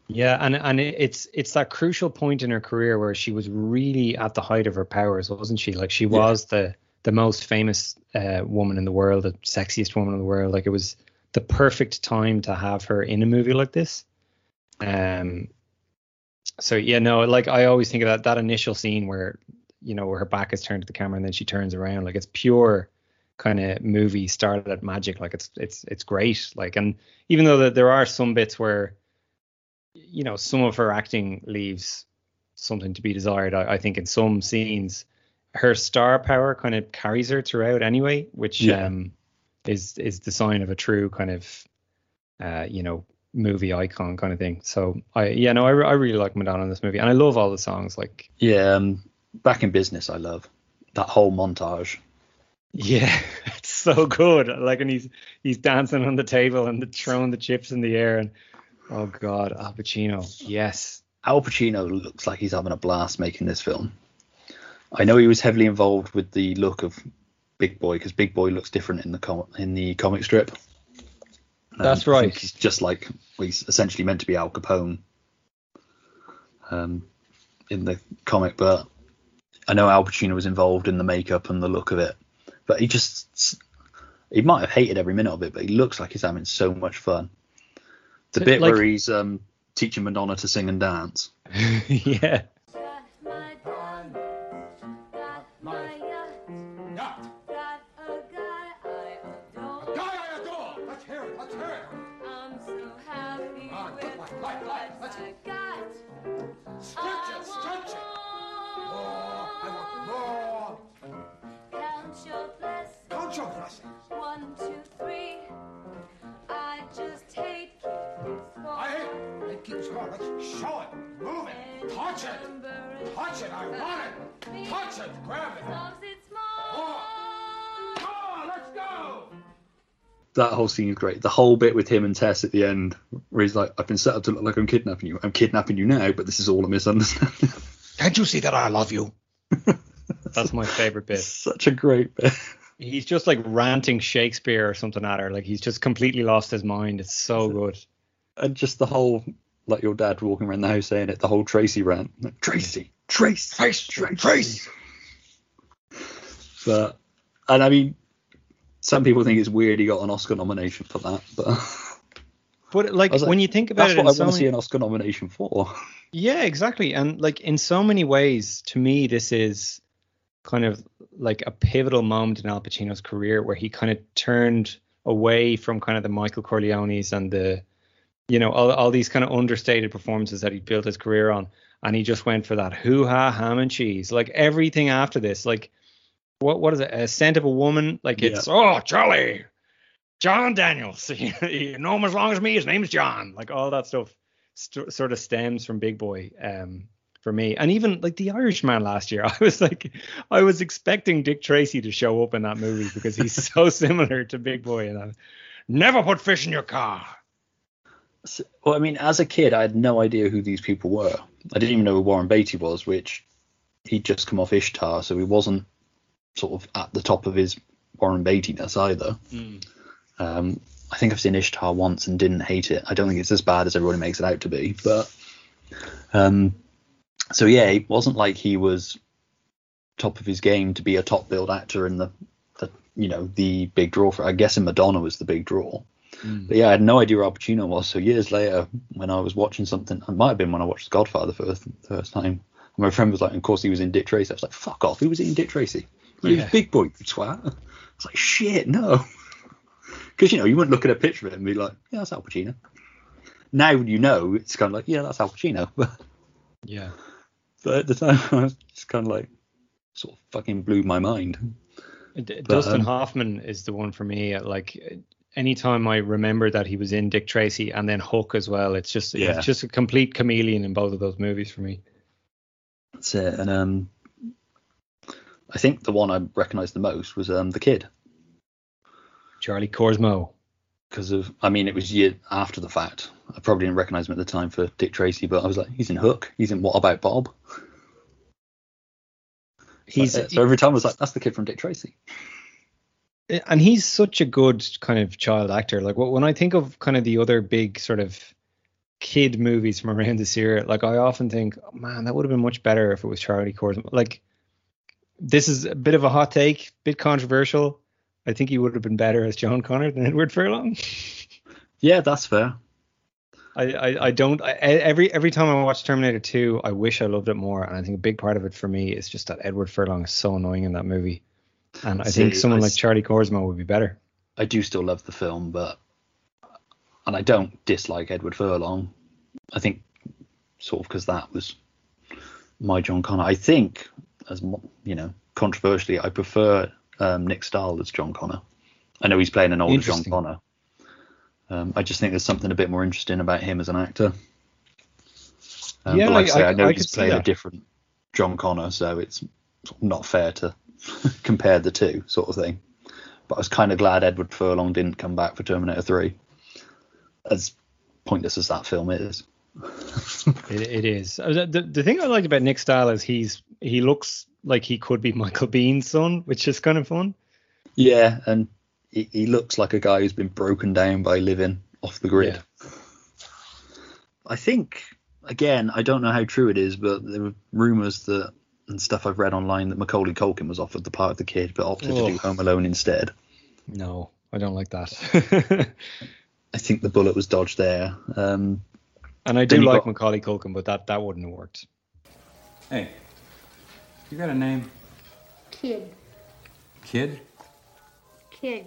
Yeah, and and it's it's that crucial point in her career where she was really at the height of her powers, wasn't she? Like she was the the most famous uh, woman in the world, the sexiest woman in the world. Like it was the perfect time to have her in a movie like this. Um. So yeah, no, like I always think of that that initial scene where you know where her back is turned to the camera and then she turns around, like it's pure kind of movie started at magic. Like it's it's it's great. Like and even though that there are some bits where you know, some of her acting leaves something to be desired. I, I, think in some scenes, her star power kind of carries her throughout anyway, which Yeah. um, is is the sign of a true kind of, uh, you know, movie icon kind of thing. So I, yeah, no, I, I really like Madonna in this movie, and I love all the songs. Like, Yeah, um, back in business, I love that whole montage. yeah, it's so good. Like, when he's he's dancing on the table and the, throwing the chips in the air, and oh god, Al Pacino, yes. Al Pacino looks like he's having a blast making this film. I know he was heavily involved with the look of Big Boy because Big Boy looks different in the com- in the comic strip. Um, That's right. He's just like well, he's essentially meant to be Al Capone um, in the comic, but I know Al Pacino was involved in the makeup and the look of it. But he just he might have hated every minute of it, but he looks like he's having so much fun. The bit like- where he's um, teaching Madonna to sing and dance. yeah. Scene is great. The whole bit with him and Tess at the end, where he's like, "I've been set up to look like I'm kidnapping you. I'm kidnapping you now, but this is all a misunderstanding." Can't you see that I love you? That's my favorite bit. Such a great bit. He's just like ranting Shakespeare or something at her. Like he's just completely lost his mind. It's so good. And just the whole like your dad walking around the house saying it the whole Tracy rant. Like, Tracy, Tracy, Tracy, Tracy. But and I mean, some people think it's weird he got an Oscar nomination for that, but But like, like, when you think about that's it, what I so want to see an Oscar nomination for. Yeah, exactly. And like in so many ways, to me, this is kind of like a pivotal moment in Al Pacino's career where he kind of turned away from kind of the Michael Corleones and the, you know, all, all these kind of understated performances that he built his career on. And he just went for that hoo ha ham and cheese. Like everything after this, like what what is it? A scent of a woman? Like it's oh Charlie, John Daniels. you know him as long as me. His name's John. Like all that stuff st- sort of stems from Big Boy um, for me. And even like The Irishman last year, I was like, I was expecting Dick Tracy to show up in that movie because he's so similar to Big Boy. And that. Never put fish in your car. So- well, I mean, as a kid, I had no idea who these people were. I didn't even know who Warren Beatty was, which he'd just come off Ishtar, so he wasn't sort of at the top of his Warren Beatty-ness either. Um, I think I've seen Ishtar once and didn't hate it. I don't think it's as bad as everybody makes it out to be, but um, so yeah, it wasn't like he was top of his game to be a top billed actor in the, the you know the big draw for. I guess in Madonna was the big draw. But yeah, I had no idea who Al Pacino was. So years later, when I was watching something, it might have been when I watched The Godfather for the first time. My friend was like, of course he was in Dick Tracy. I was like, fuck off, who was he in Dick Tracy? He was Yeah. Big Boy, twat. I was like, shit, no. Because you know, you wouldn't look at a picture of it and be like, yeah, that's Al Pacino. Now you know, it's kind of like, yeah, that's Al Pacino. Yeah. but at the time, I was just kind of like, sort of fucking blew my mind. D- But, Dustin um, Hoffman is the one for me. uh, Like anytime I remember that he was in Dick Tracy and then Hook as well, it's just Yeah. it's just a complete chameleon in both of those movies for me. That's it. And um, I think the one I recognised the most was um, the kid. Charlie Korsmo. Because of, I mean, it was year after the fact. I probably didn't recognise him at the time for Dick Tracy, but I was like, he's in Hook. He's in What About Bob? He's uh, so every time I was like, that's the kid from Dick Tracy. and he's such a good kind of child actor. Like when I think of kind of the other big sort of kid movies from around this era, like I often think, oh, man, that would have been much better if it was Charlie Korsmo. Like this is a bit of a hot take, bit controversial. I think he would have been better as John Connor than Edward Furlong. Yeah, that's fair. I, I, I don't I, every every time I watch Terminator 2, I wish I loved it more, and I think a big part of it for me is just that Edward Furlong is so annoying in that movie, and I think someone I like Charlie Korsmo would be better. I do still love the film, but and I don't dislike Edward Furlong. I think sort of because that was my John Connor. I think, as you know, controversially, I prefer um, Nick Stahl as John Connor. I know he's playing an older John Connor. Um, I just think there's something a bit more interesting about him as an actor. Um, Yeah, but like I, say, I, I- know I he's played a different John Connor, so it's not fair to compare the two, sort of thing. But I was kind of glad Edward Furlong didn't come back for Terminator 3. As pointless as that film is. It, it is. Uh, The, the, thing I like about Nick Stahl is he's he looks like he could be Michael Biehn's son, which is kind of fun. Yeah, and he, he looks like a guy who's been broken down by living off the grid. I think, again, I don't know how true it is, but there were rumours that and stuff I've read online that Macaulay Culkin was offered the part of the kid, but opted to do Home Alone instead. No, I don't like that. I think the bullet was dodged there. Um, and I do like got- Macaulay Culkin, but that that wouldn't have worked. Hey, you got a name? Kid. Kid? Kid.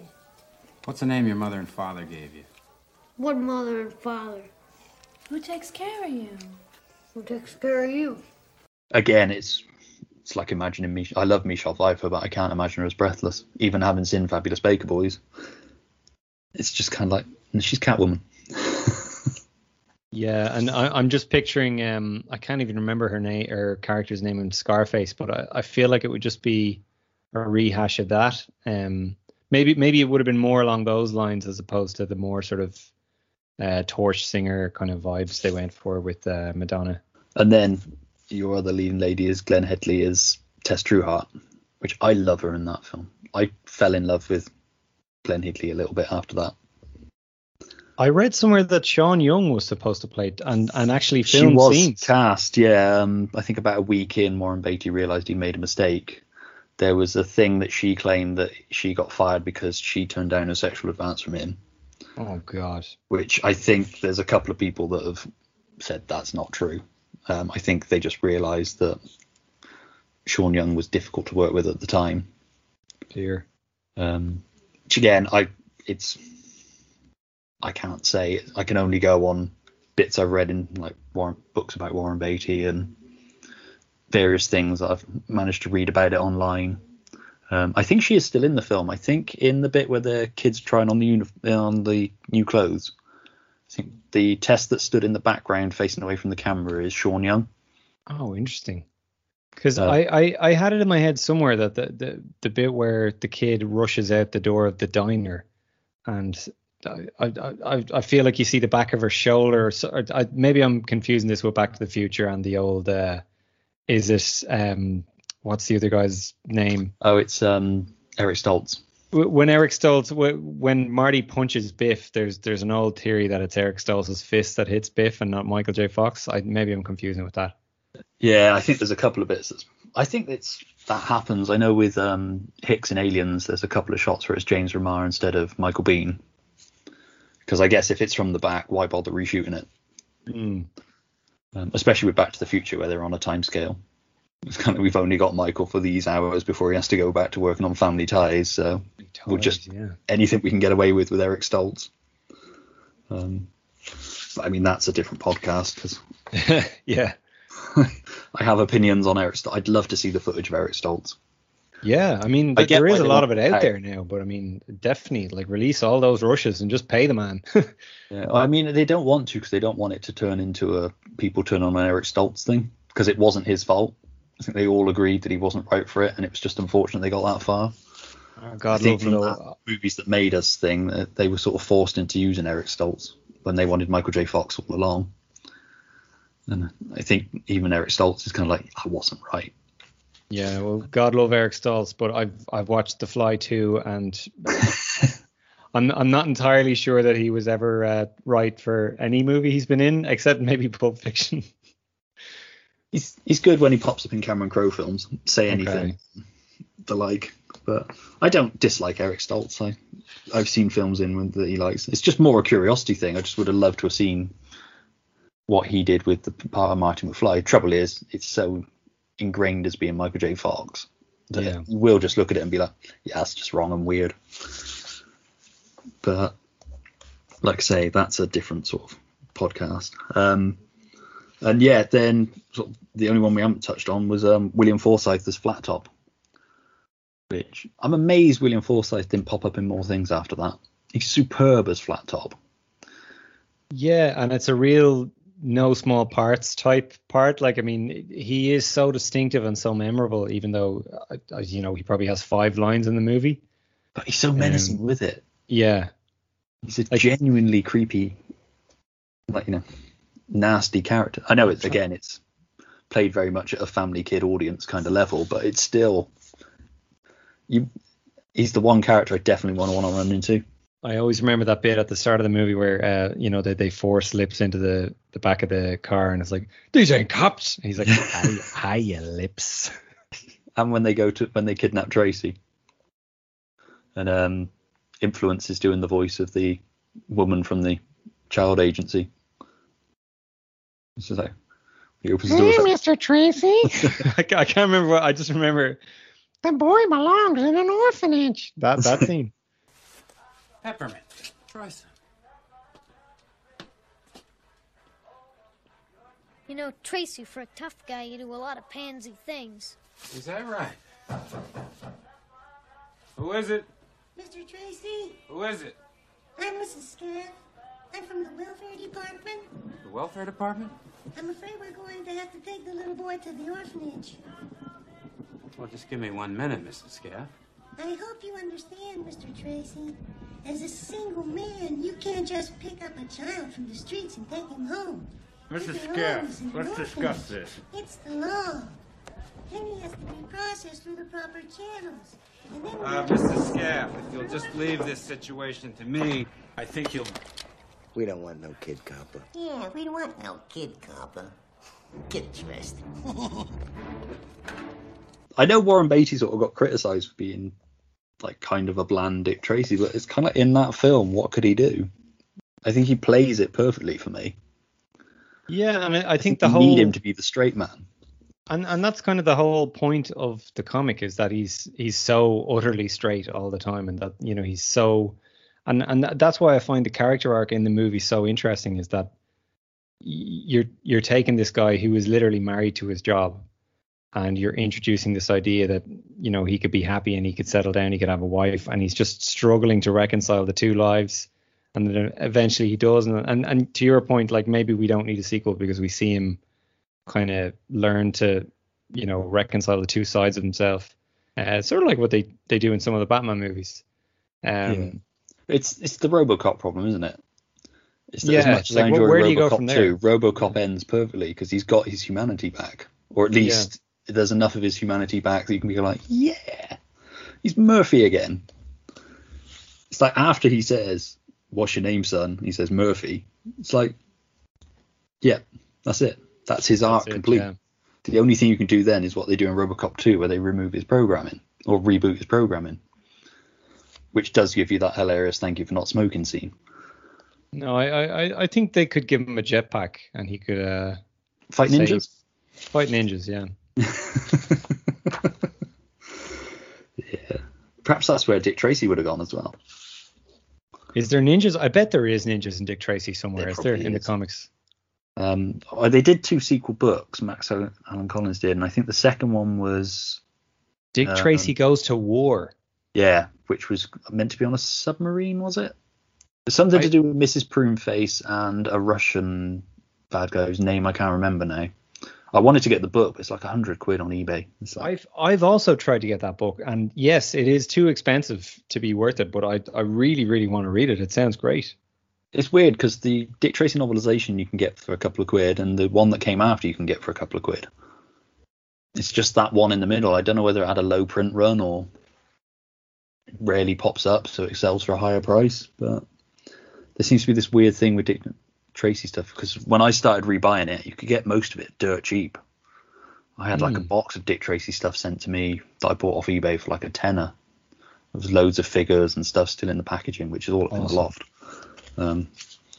What's the name your mother and father gave you? What mother and father? Who takes care of you? Who takes care of you? again, it's it's like imagining me. I love Michelle Pfeiffer, but I can't imagine her as breathless. Even having seen Fabulous Baker Boys, it's just kind of like she's Catwoman. Yeah, and I, I'm just picturing. Um, I can't even remember her name her character's name in Scarface, but I, I feel like it would just be a rehash of that. Um, maybe maybe it would have been more along those lines as opposed to the more sort of uh, torch singer kind of vibes they went for with uh, Madonna. And then your other leading lady is Glenn Headley as Tess Trueheart, which I love her in that film. I fell in love with Glenn Headley a little bit after that. I read somewhere that Sean Young was supposed to play and and actually She filmed was scenes. cast, yeah. Um, I think about a week in, Warren Beatty realised he made a mistake. There was a thing that she claimed that she got fired because she turned down a sexual advance from him, Oh God. which I think there's a couple of people that have said that's not true. Um, I think they just realised that Sean Young was difficult to work with at the time. Dear. Um, which again, I it's I can't say. I can only go on bits I've read in like Warren books about Warren Beatty and various things that I've managed to read about it online. Um, I think she is still in the film. I think in the bit where the kids trying on the uni- on the new clothes. I think the Tess that stood in the background facing away from the camera is Sean Young. Oh, interesting. Because Uh, I, I, I had it in my head somewhere that the, the, the bit where the kid rushes out the door of the diner, and I, I, I, feel like you see the back of her shoulder. So, or I, maybe I'm confusing this with Back to the Future and the old. Uh, is this um, what's the other guy's name? Oh, it's um, Eric Stoltz. When Eric Stoltz, when Marty punches Biff, there's there's an old theory that it's Eric Stoltz's fist that hits Biff and not Michael J. Fox. I maybe I'm confusing with that. Yeah, I think there's a couple of bits. That's, I think it's that happens. I know with um, Hicks and Aliens, there's a couple of shots where it's James Remar instead of Michael Biehn. Because I guess if it's from the back, why bother reshooting it? Mm. Um, especially with Back to the Future, where they're on a time scale. It's kind of we've only got Michael for these hours before he has to go back to working on Family Ties. So we'll just yeah. anything we can get away with with Eric Stoltz. Um, but I mean that's a different podcast because yeah. I have opinions on Eric. Stoltz. I'd love to see the footage of Eric Stoltz. Yeah, I mean, I there is a lot of it out there now, but I mean, definitely like release all those rushes and just pay the man. Yeah, I mean they don't want to because they don't want it to turn into a people turn on an Eric Stoltz thing because it wasn't his fault. I think they all agreed that he wasn't right for it, and it was just unfortunate they got that far. Oh, I God think love from that movies that made us thing, that they were sort of forced into using Eric Stoltz when they wanted Michael J. Fox all along. And I think even Eric Stoltz is kind of like, I wasn't right. Yeah, well, God love Eric Stoltz, but I've I've watched The Fly too, and I'm I'm not entirely sure that he was ever uh, right for any movie he's been in, except maybe Pulp Fiction. He's he's good when he pops up in Cameron Crowe films, say Okay. anything, the like. But I don't dislike Eric Stoltz. I I've seen films in with- that he likes. It's just more a curiosity thing. I just would have loved to have seen what he did with the part of Marty McFly. Trouble is, it's so ingrained as being Michael J. Fox that Yeah. you will just look at it and be like, yeah, that's just wrong and weird. But like I say, that's a different sort of podcast. Um, and yeah, then sort of the only one we haven't touched on was um, William Forsythe as Flat Top, which I'm amazed William Forsythe didn't pop up in more things after that. He's superb as Flat Top. Yeah, and it's a real no small parts type part. Like, I mean, he is so distinctive and so memorable, even though, uh, you know, he probably has five lines in the movie. But he's so menacing with it. Yeah. He's a genuinely creepy, like you know, nasty character. I know it's again, it's played very much at a family kid audience kind of level, but it's still you. He's the one character I definitely want to want to run into. I always remember that bit at the start of the movie where, uh, you know, they, they force lips into the, the back of the car and it's like, these ain't cops. And he's like, hi, hiya, lips. and when they go to when they kidnap Tracy, and um, influence is doing the voice of the woman from the child agency. It's just like he opens the door. Hey, like, Mr. Tracy, I, ca- I can't remember what, I just remember the boy belongs in an orphanage. that, that scene. Peppermint. Try some. You know, Tracy, for a tough guy, you do a lot of pansy things. Is that right? Who is it? Mr. Tracy, Who is it? I'm Mrs. Scaff. I'm from the welfare department. The welfare department? I'm afraid we're going to have to take the little boy to the orphanage. Well, just give me one minute, Mrs. Scaff. I hope you understand, Mr. Tracy. As a single man, you can't just pick up a child from the streets and take him home. Mrs. He Scaff, belongs in an let's discuss this. It's the law. Then he has to be processed through the proper channels. And then we Uh, have to- Mrs. Scaff, if you'll just leave this situation to me, I think you'll We don't want no kid copper. Yeah, we don't want no kid copper. Get dressed. I know Warren Beatty sort of got criticised for being like kind of a bland Dick Tracy, but it's kind of in that film. What could he do? I think he plays it perfectly for me. Yeah, I mean, I, think, you the whole need him to be the straight man. and and that's kind of the whole point of the comic is that he's he's so utterly straight all the time, and that you know he's so, and and that's why I find the character arc in the movie so interesting is that you're you're taking this guy who is literally married to his job, and you're introducing this idea that you know he could be happy and he could settle down, he could have a wife, and he's just struggling to reconcile the two lives. And then eventually he does, and, and and to your point, like maybe we don't need a sequel because we see him kind of learn to, you know, reconcile the two sides of himself. Uh, sort of like what they, they do in some of the Batman movies. Um, Yeah. It's it's the RoboCop problem, isn't it? It's Yeah, as much as like, I enjoy where do you go RoboCop from there? 2, RoboCop ends perfectly because he's got his humanity back, or at least there's enough of his humanity back that you can be like, yeah, he's Murphy again. It's like after he says, "What's your name, son?" He says Murphy. It's like, yeah, that's it. That's his arc it, complete. yeah. The only thing you can do then is what they do in RoboCop 2, where they remove his programming or reboot his programming, which does give you that hilarious "thank you for not smoking" scene. no, I, I, I- think they could give him a jetpack and he could uh, Fight ninjas. Fight ninjas, yeah. Yeah. Perhaps that's where Dick Tracy would have gone as well. Is there ninjas? I bet there is ninjas in Dick Tracy somewhere. There is there in the comics? Um, oh, they did two sequel books. Max Al- Allan Collins did, and I think the second one was Dick Um, Tracy goes to war. yeah, which was meant to be on a submarine, was it? Something I- to do with Mrs. Pruneface and a Russian bad guy whose name I can't remember now. I wanted to get the book, but it's like a hundred quid on eBay. Like, I've I've also tried to get that book, and yes, it is too expensive to be worth it. But I I really really want to read it. It sounds great. it's weird because the Dick Tracy novelization you can get for a couple of quid, and the one that came after you can get for a couple of quid. It's just that one in the middle. I don't know whether it had a low print run or rarely pops up, so it sells for a higher price. But there seems to be this weird thing with Dick Tracy stuff because when I started rebuying it, you could get most of it dirt cheap. I had like a Hmm. box of Dick Tracy stuff sent to me that I bought off eBay for like a tenner. There was loads of figures and stuff still in the packaging, which is all up in the loft. Um,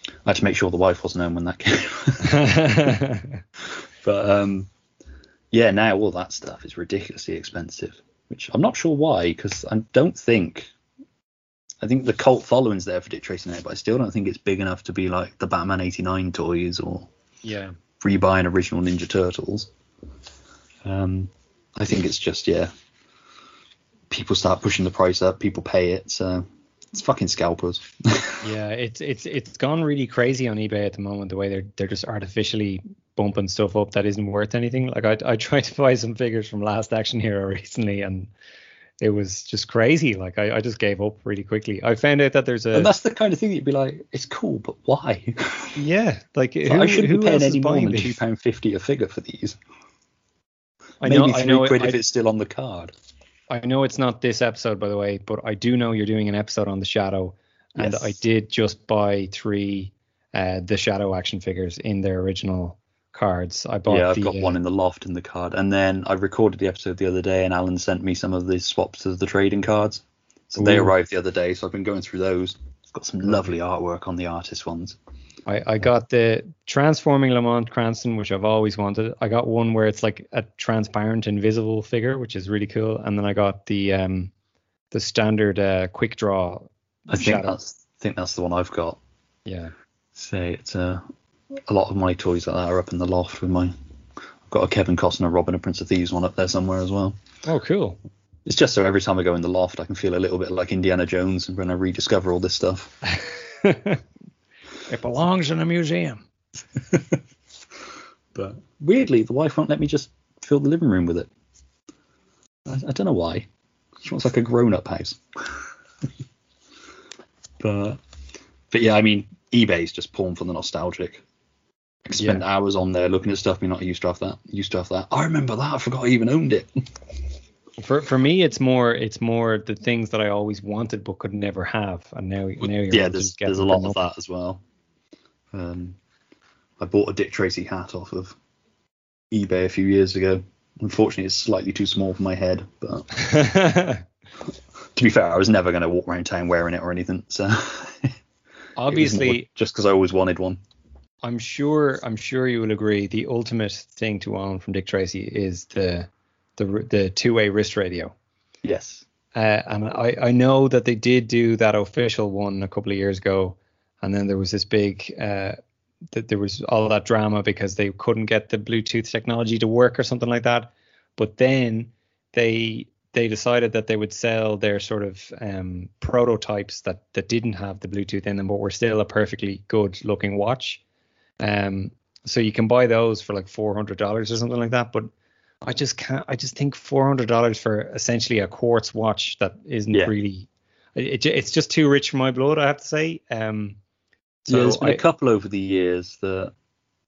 I had to make sure the wife wasn't home when that came. but um, yeah, now all that stuff is ridiculously expensive, which I'm not sure why, because I don't think. I think the cult following's there for Dick Tracy now, but I still don't think it's big enough to be like the Batman '89 toys or yeah. rebuying original Ninja Turtles. Um, I think it's just yeah, people start pushing the price up, people pay it, so it's fucking scalpers. Yeah, it's it's it's gone really crazy on eBay at the moment. The way they're they're just artificially bumping stuff up that isn't worth anything. Like I I tried to buy some figures from Last Action Hero recently, and it was just crazy. Like I, I just gave up really quickly. I found out that there's a and that's the kind of thing that you'd be like, it's cool, but why? yeah, like who, I shouldn't who be paying any more than two pound fifty a figure for these. I know, Maybe I know, quid I, if it's still on the card. I know it's not this episode, by the way, but I do know you're doing an episode on the Shadow, and Yes. I did just buy three uh, the Shadow action figures in their original cards. I bought yeah, I've the, got one in the loft in the card, and then I recorded the episode the other day, and Alan sent me some of the swaps of the trading cards. So they arrived the other day, so I've been going through those. It's got some lovely artwork on the artist ones. I, I got the transforming Lamont Cranston, which I've always wanted. I got one where it's like a transparent, invisible figure, which is really cool. And then I got the um the standard uh, quick draw. I think Shadow. that's I think that's the one I've got. Yeah. Say it's uh, a lot of my toys like that are up in the loft with my. I've got a Kevin Costner Robin and Prince of Thieves one up there somewhere as well. Oh, cool. It's just so every time I go in the loft, I can feel a little bit like Indiana Jones when I rediscover all this stuff. It belongs in a museum. But weirdly, the wife won't let me just fill the living room with it. I, I don't know why. She wants like a grown-up house. but but yeah, I mean, eBay's just porn for the nostalgic. I spend hours on there looking at stuff. Me not used to have that. Used to have that. I remember that. I forgot I even owned it. For for me, it's more it's more the things that I always wanted but could never have, and now now you're yeah, there's there's a lot of that as well. Um, I bought a Dick Tracy hat off of eBay a few years ago. Unfortunately, it's slightly too small for my head, but to be fair, I was never going to walk around town wearing it or anything. So Obviously, just because I always wanted one. I'm sure I'm sure you will agree. The ultimate thing to own from Dick Tracy is the the the two way wrist radio. Yes. Uh, and I, I know that they did do that official one a couple of years ago, and then there was this big uh, that there was all that drama because they couldn't get the Bluetooth technology to work or something like that. But then they they decided that they would sell their sort of um, prototypes that that didn't have the Bluetooth in them, but were still a perfectly good looking watch. Um, so you can buy those for like four hundred dollars or something like that. But I just can't. I just think four hundred dollars for essentially a quartz watch that isn't Yeah. really. It, it, it's just too rich for my blood, I have to say. Um, so yeah, there's been I- a couple over the years that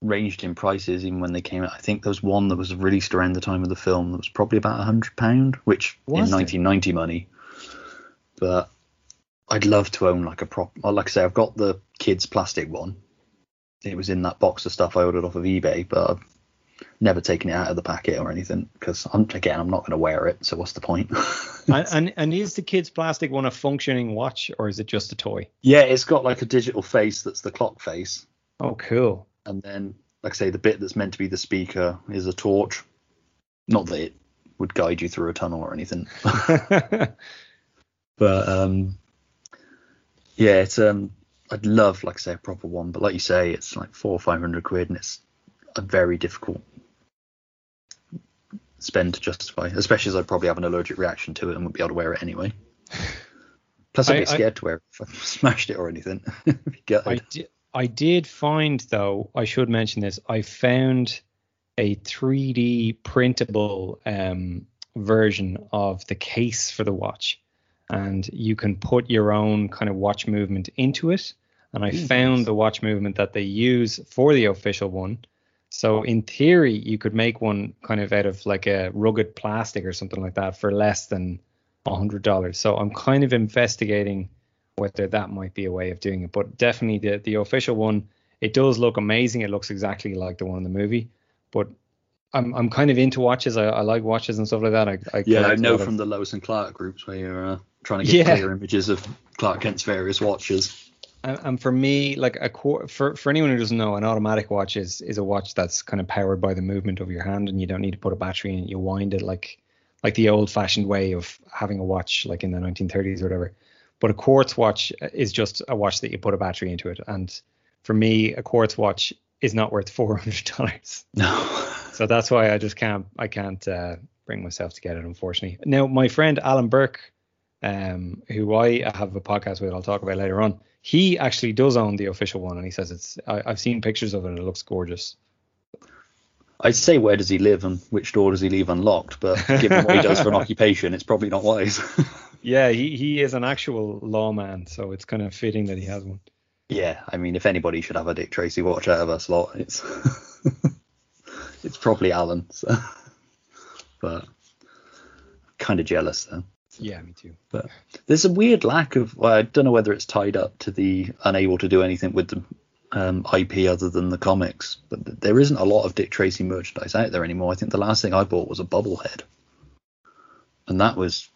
ranged in prices even when they came out. I think there was one that was released around the time of the film that was probably about a hundred pound, which Was in it? 1990 money. But I'd love to own like a prop. Like I say, I've got the kids plastic one. It was in that box of stuff I ordered off of eBay, but I've never taken it out of the packet or anything because I'm again I'm not going to wear it. So what's the point? and, and and is the kids plastic one a functioning watch or is it just a toy? yeah, it's got like a digital face that's the clock face. Oh, cool. and then like I say the bit that's meant to be the speaker is a torch not that it would guide you through a tunnel or anything but um yeah it's um I'd love like I say a proper one but like you say it's like four or five hundred quid and it's a very difficult spend to justify especially as I'd probably have an allergic reaction to it and wouldn't be able to wear it anyway plus I'd I- be I- scared to wear it if I smashed it or anything I'd be gutted. I did, I did find though, I should mention this. I found a 3D printable um, version of the case for the watch, and you can put your own kind of watch movement into it. And I Ooh, found nice. the watch movement that they use for the official one. So in theory, you could make one kind of out of like a rugged plastic or something like that for less than a hundred dollars. So I'm kind of investigating whether that might be a way of doing it. But definitely the the official one, it does look amazing. It looks exactly like the one in the movie. But I'm I'm kind of into watches. I, I like watches and stuff like that. I, I Yeah, I know lot of- from the Lois and Clark groups where you're uh, trying to get Yeah. clear images of Clark Kent's various watches. And, for me, like a qu- for for anyone who doesn't know, an automatic watch is is a watch that's kind of powered by the movement of your hand, and you don't need to put a battery in it. You wind it like like the old fashioned way of having a watch, like in the 1930s or whatever. But a quartz watch is just a watch that you put a battery into it, and for me, a quartz watch is not worth four hundred dollars. No. So that's why I just can't I can't uh, bring myself to get it, unfortunately. Now, my friend Alan Burke, um, who I have a podcast with, I'll talk about later on. He actually does own the official one, and he says it's. I, I've seen pictures of it, and it looks gorgeous. I'd say where does he live and which door does he leave unlocked, but given what he does for an occupation, it's probably not wise. Yeah, he he is an actual lawman, so it's kind of fitting that he has one. yeah, I mean, if anybody should have a Dick Tracy watch out of us lot, it's it's probably Alan. So. But kind of jealous though. Yeah, me too. But there's a weird lack of. Well, I don't know whether it's tied up to the unable to do anything with the um, IP other than the comics, but there isn't a lot of Dick Tracy merchandise out there anymore. I think the last thing I bought was a bobblehead, and that was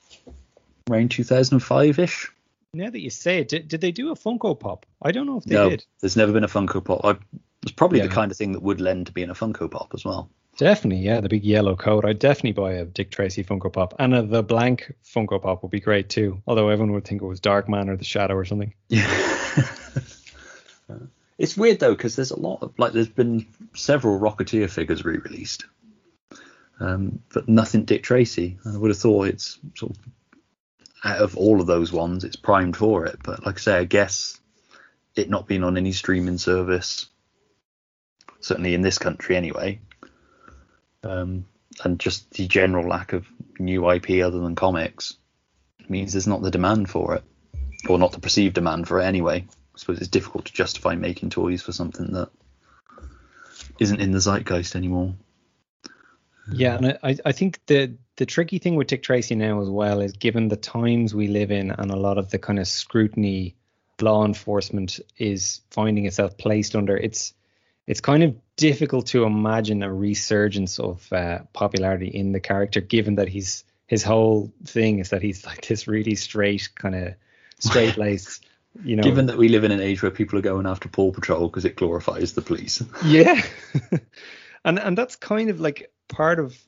around 2005 ish. Now that you say it, did, did they do a Funko Pop? I don't know if they No, did. there's never been a Funko Pop. I, it's probably Yeah. the kind of thing that would lend to being a Funko Pop as well. Definitely, yeah, the big yellow coat. I'd definitely buy a Dick Tracy Funko Pop, and a, the blank Funko Pop would be great too. Although everyone would think it was Darkman or the Shadow or something. Yeah. it's weird though because there's a lot of like there's been several Rocketeer figures re-released, um, but nothing Dick Tracy. I would have thought it's sort of out of all of those ones, it's primed for it. But like I say, I guess it not being on any streaming service, certainly in this country anyway, um, and just the general lack of new IP other than comics means there's not the demand for it, or not the perceived demand for it anyway. I suppose it's difficult to justify making toys for something that isn't in the zeitgeist anymore. Yeah, and I, I think the the tricky thing with Dick Tracy now as well is given the times we live in and a lot of the kind of scrutiny law enforcement is finding itself placed under. It's it's kind of difficult to imagine a resurgence of uh, popularity in the character, given that he's his whole thing is that he's like this really straight kind of straight laced. You know, Given that we live in an age where people are going after Paw Patrol because it glorifies the police. yeah and and that's kind of like part of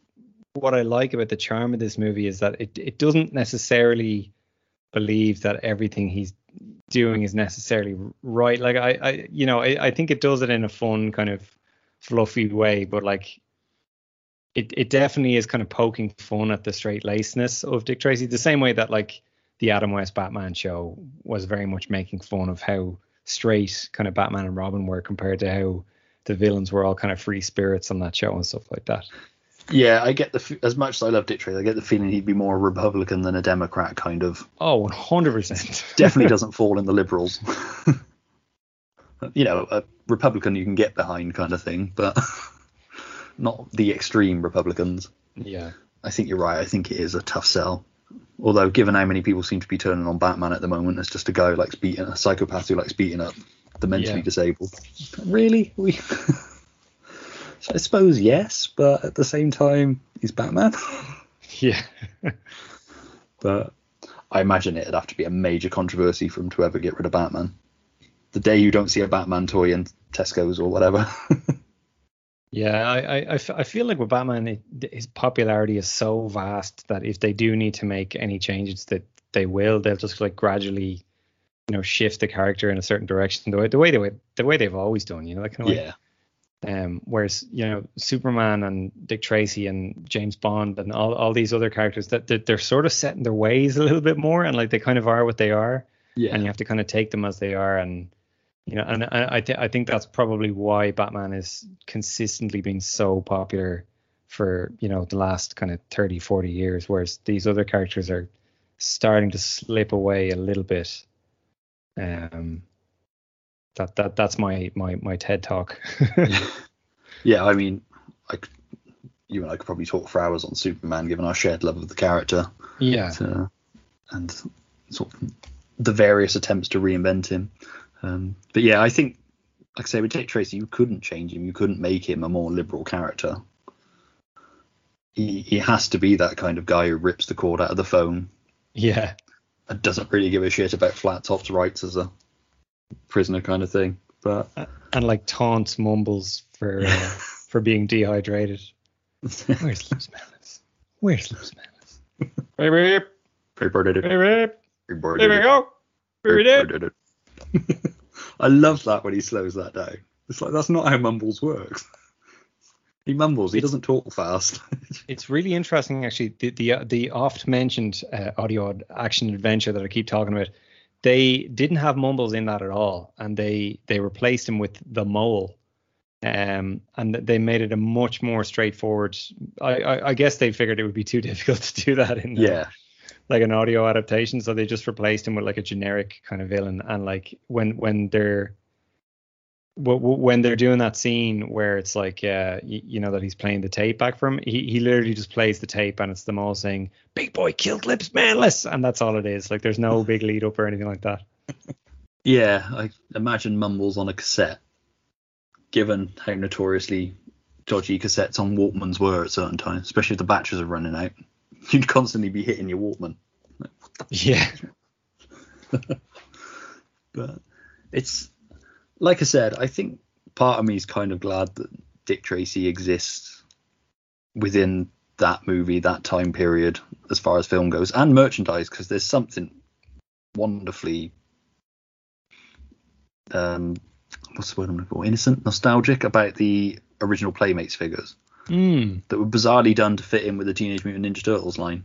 what i like about the charm of this movie is that it, it doesn't necessarily believe that everything he's doing is necessarily right like i i you know i, I think it does it in a fun kind of fluffy way but like it, it definitely is kind of poking fun at the straight lacedness of dick tracy the same way that like the adam west batman show was very much making fun of how straight kind of batman and robin were compared to how the villains were all kind of free spirits on that show and stuff like that. Yeah, I get the as much as I love Dick Tracy, I get the feeling he'd be more a Republican than a Democrat, kind of. Oh, 100 percent. Definitely doesn't fall in the liberals. you know, a Republican you can get behind, kind of thing, but not the extreme Republicans. Yeah, I think you're right. I think it is a tough sell. Although, given how many people seem to be turning on Batman at the moment, it's just a guy who likes beating a psychopath who likes beating up the mentally Yeah. disabled. Really? We. I suppose yes, but at the same time, he's Batman. Yeah. but I imagine it'd have to be a major controversy for him to ever get rid of Batman. The day you don't see a Batman toy in Tesco's or whatever. Yeah, I, I, I f- I feel like with Batman, it, his popularity is so vast that if they do need to make any changes, that they will. They'll just like gradually, you know, shift the character in a certain direction. The way the way they the way they've always done, you know, that kind of way. Um, whereas you know Superman and Dick Tracy and James Bond and all, all these other characters that they're, they're sort of set in their ways a little bit more and like they kind of are what they are. Yeah. And you have to kind of take them as they are and you know and I th- I think that's probably why Batman is consistently been so popular for you know the last kind of 30 40 years whereas these other characters are starting to slip away a little bit. Um that that that's my my my TED talk. Yeah, I mean, I you and I could probably talk for hours on Superman, given our shared love of the character. Yeah. So, and sort of the various attempts to reinvent him. Um, but yeah, I think, like I say, with Dick Tracy, you couldn't change him. You couldn't make him a more liberal character. He he has to be that kind of guy who rips the cord out of the phone yeah. and doesn't really give a shit about flat tops rights as a prisoner kind of thing. But and like taunts mumbles for uh, for being dehydrated. Where's Luce Melons? Where's Luce Melons? Baby, Paper did it. baby, Paper there we go. Here it is. did it. I love that when he slows that down. It's like that's not how mumbles works. He mumbles. He doesn't talk fast. It's really interesting, actually. The the, uh, the oft mentioned uh, audio action adventure that I keep talking about, they didn't have mumbles in that at all, and they they replaced him with the mole, um, and they made it a much more straightforward. I I, I guess they figured it would be too difficult to do that in uh, yeah. like an audio adaptation, so they just replaced him with like a generic kind of villain. And like when when they're when they're doing that scene where it's like uh you, you know that he's playing the tape back from he he literally just plays the tape and it's them all saying big boy killed lips Manlis and that's all it is like there's no big lead up or anything like that Yeah. I imagine mumbles on a cassette. Given how notoriously dodgy cassettes on Walkmans were at certain times, especially if the batteries are running out, you'd constantly be hitting your Walkman. yeah but it's like I said, I think part of me is kind of glad that Dick Tracy exists within that movie, that time period, as far as film goes, and merchandise, because there's something wonderfully, um, what's the word I'm looking for? Innocent, nostalgic about the original Playmates figures mm. that were bizarrely done to fit in with the Teenage Mutant Ninja Turtles line.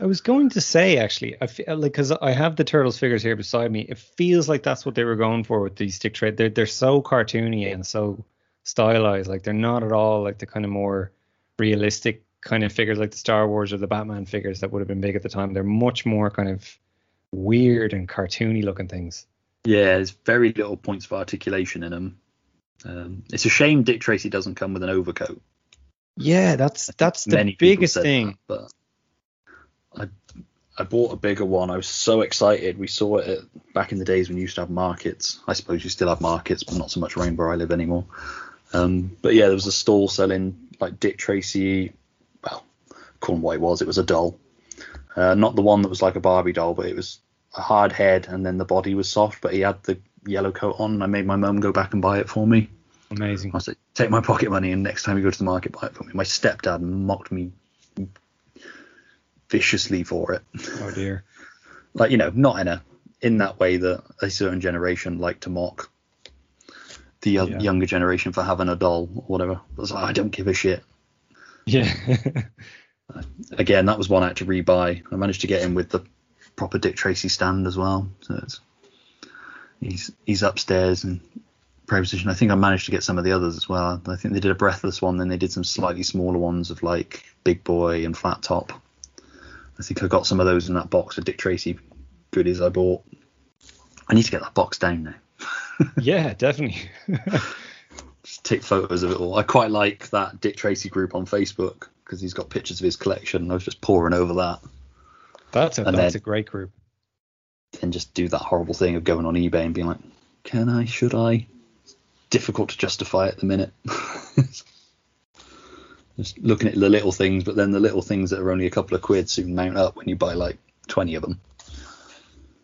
I was going to say actually, I feel like because I have the turtles figures here beside me, it feels like that's what they were going for with these Dick Tracy. They're they're so cartoony and so stylized. Like they're not at all like the kind of more realistic kind of figures like the Star Wars or the Batman figures that would have been big at the time. They're much more kind of weird and cartoony looking things. Yeah, there's very little points of articulation in them. Um, it's a shame Dick Tracy doesn't come with an overcoat. Yeah, that's that's the biggest thing. that, I I bought a bigger one. I was so excited. We saw it at, back in the days when you used to have markets. I suppose you still have markets, but not so much around where I live anymore. Um, but yeah, there was a stall selling like Dick Tracy. Well, call him what it was. It was a doll, uh, not the one that was like a Barbie doll, but it was a hard head and then the body was soft. But he had the yellow coat on. And I made my mum go back and buy it for me. Amazing. I said, like, take my pocket money and next time you go to the market, buy it for me. My stepdad mocked me viciously for it. Oh dear. like you know, not in a in that way that a certain generation like to mock the Yeah. younger generation for having a doll or whatever. I like, I don't give a shit. Yeah. Uh, again, that was one I had to rebuy. I managed to get in with the proper Dick Tracy stand as well. So it's he's he's upstairs and prayer position. I think I managed to get some of the others as well. I think they did a breathless one, then they did some slightly smaller ones of like Big Boy and Flat Top. I think I got some of those in that box of Dick Tracy goodies I bought. I need to get that box down now. yeah, definitely. Just take photos of it all. I quite like that Dick Tracy group on Facebook because he's got pictures of his collection. I was just pouring over that. That's a And that's then- a great group. and just do that horrible thing of going on eBay and being like, can I? Should I? Difficult to justify at the minute. just looking at the little things, but then the little things that are only a couple of quid soon mount up when you buy like 20 of them.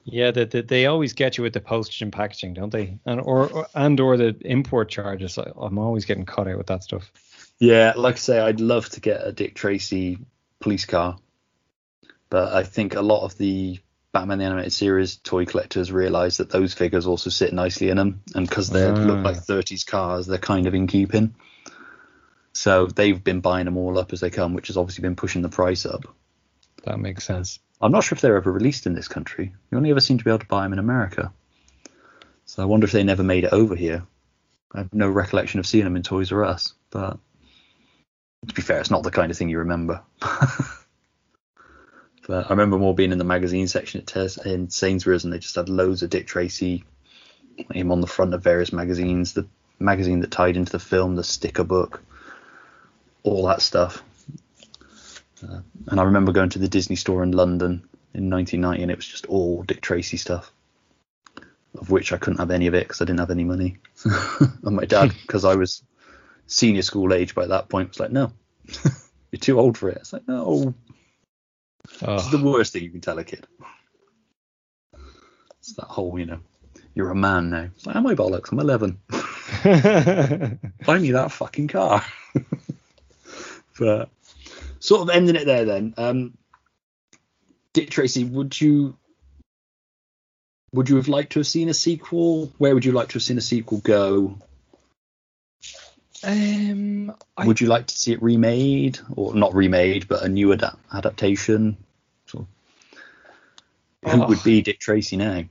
Yeah, they, they, they always get you with the postage and packaging, don't they? And or, or and or the import charges. I, I'm always getting caught out with that stuff. Yeah, like I say, I'd love to get a Dick Tracy police car, but I think a lot of the Batman the Animated Series toy collectors realise that those figures also sit nicely in them, and because they Ah. look like 30s cars, they're kind of in keeping. So they've been buying them all up as they come, which has obviously been pushing the price up. That makes sense. I'm not sure if they're ever released in this country. You only ever seem to be able to buy them in America. So I wonder if they never made it over here. I have no recollection of seeing them in Toys R Us, but to be fair, it's not the kind of thing you remember. but I remember more being in the magazine section at Tes- in Sainsbury's, and they just had loads of Dick Tracy, him on the front of various magazines, the magazine that tied into the film, the sticker book, all that stuff. Uh, and I remember going to the Disney store in London in 1990, and it was just all Dick Tracy stuff, of which I couldn't have any of it because I didn't have any money. and my dad, because I was senior school age by that point, was like, "No, you're too old for it." It's like, "No, Oh. it's the worst thing you can tell a kid." It's that whole, you know, you're a man now. It's like, am I bollocks? I'm 11. Buy me that fucking car. But sort of ending it there then. Um, Dick Tracy, would you would you have liked to have seen a sequel? Where would you like to have seen a sequel go? Um, I, would you like to see it remade or not remade, but a new ad- adaptation? So, who Oh. would be Dick Tracy now?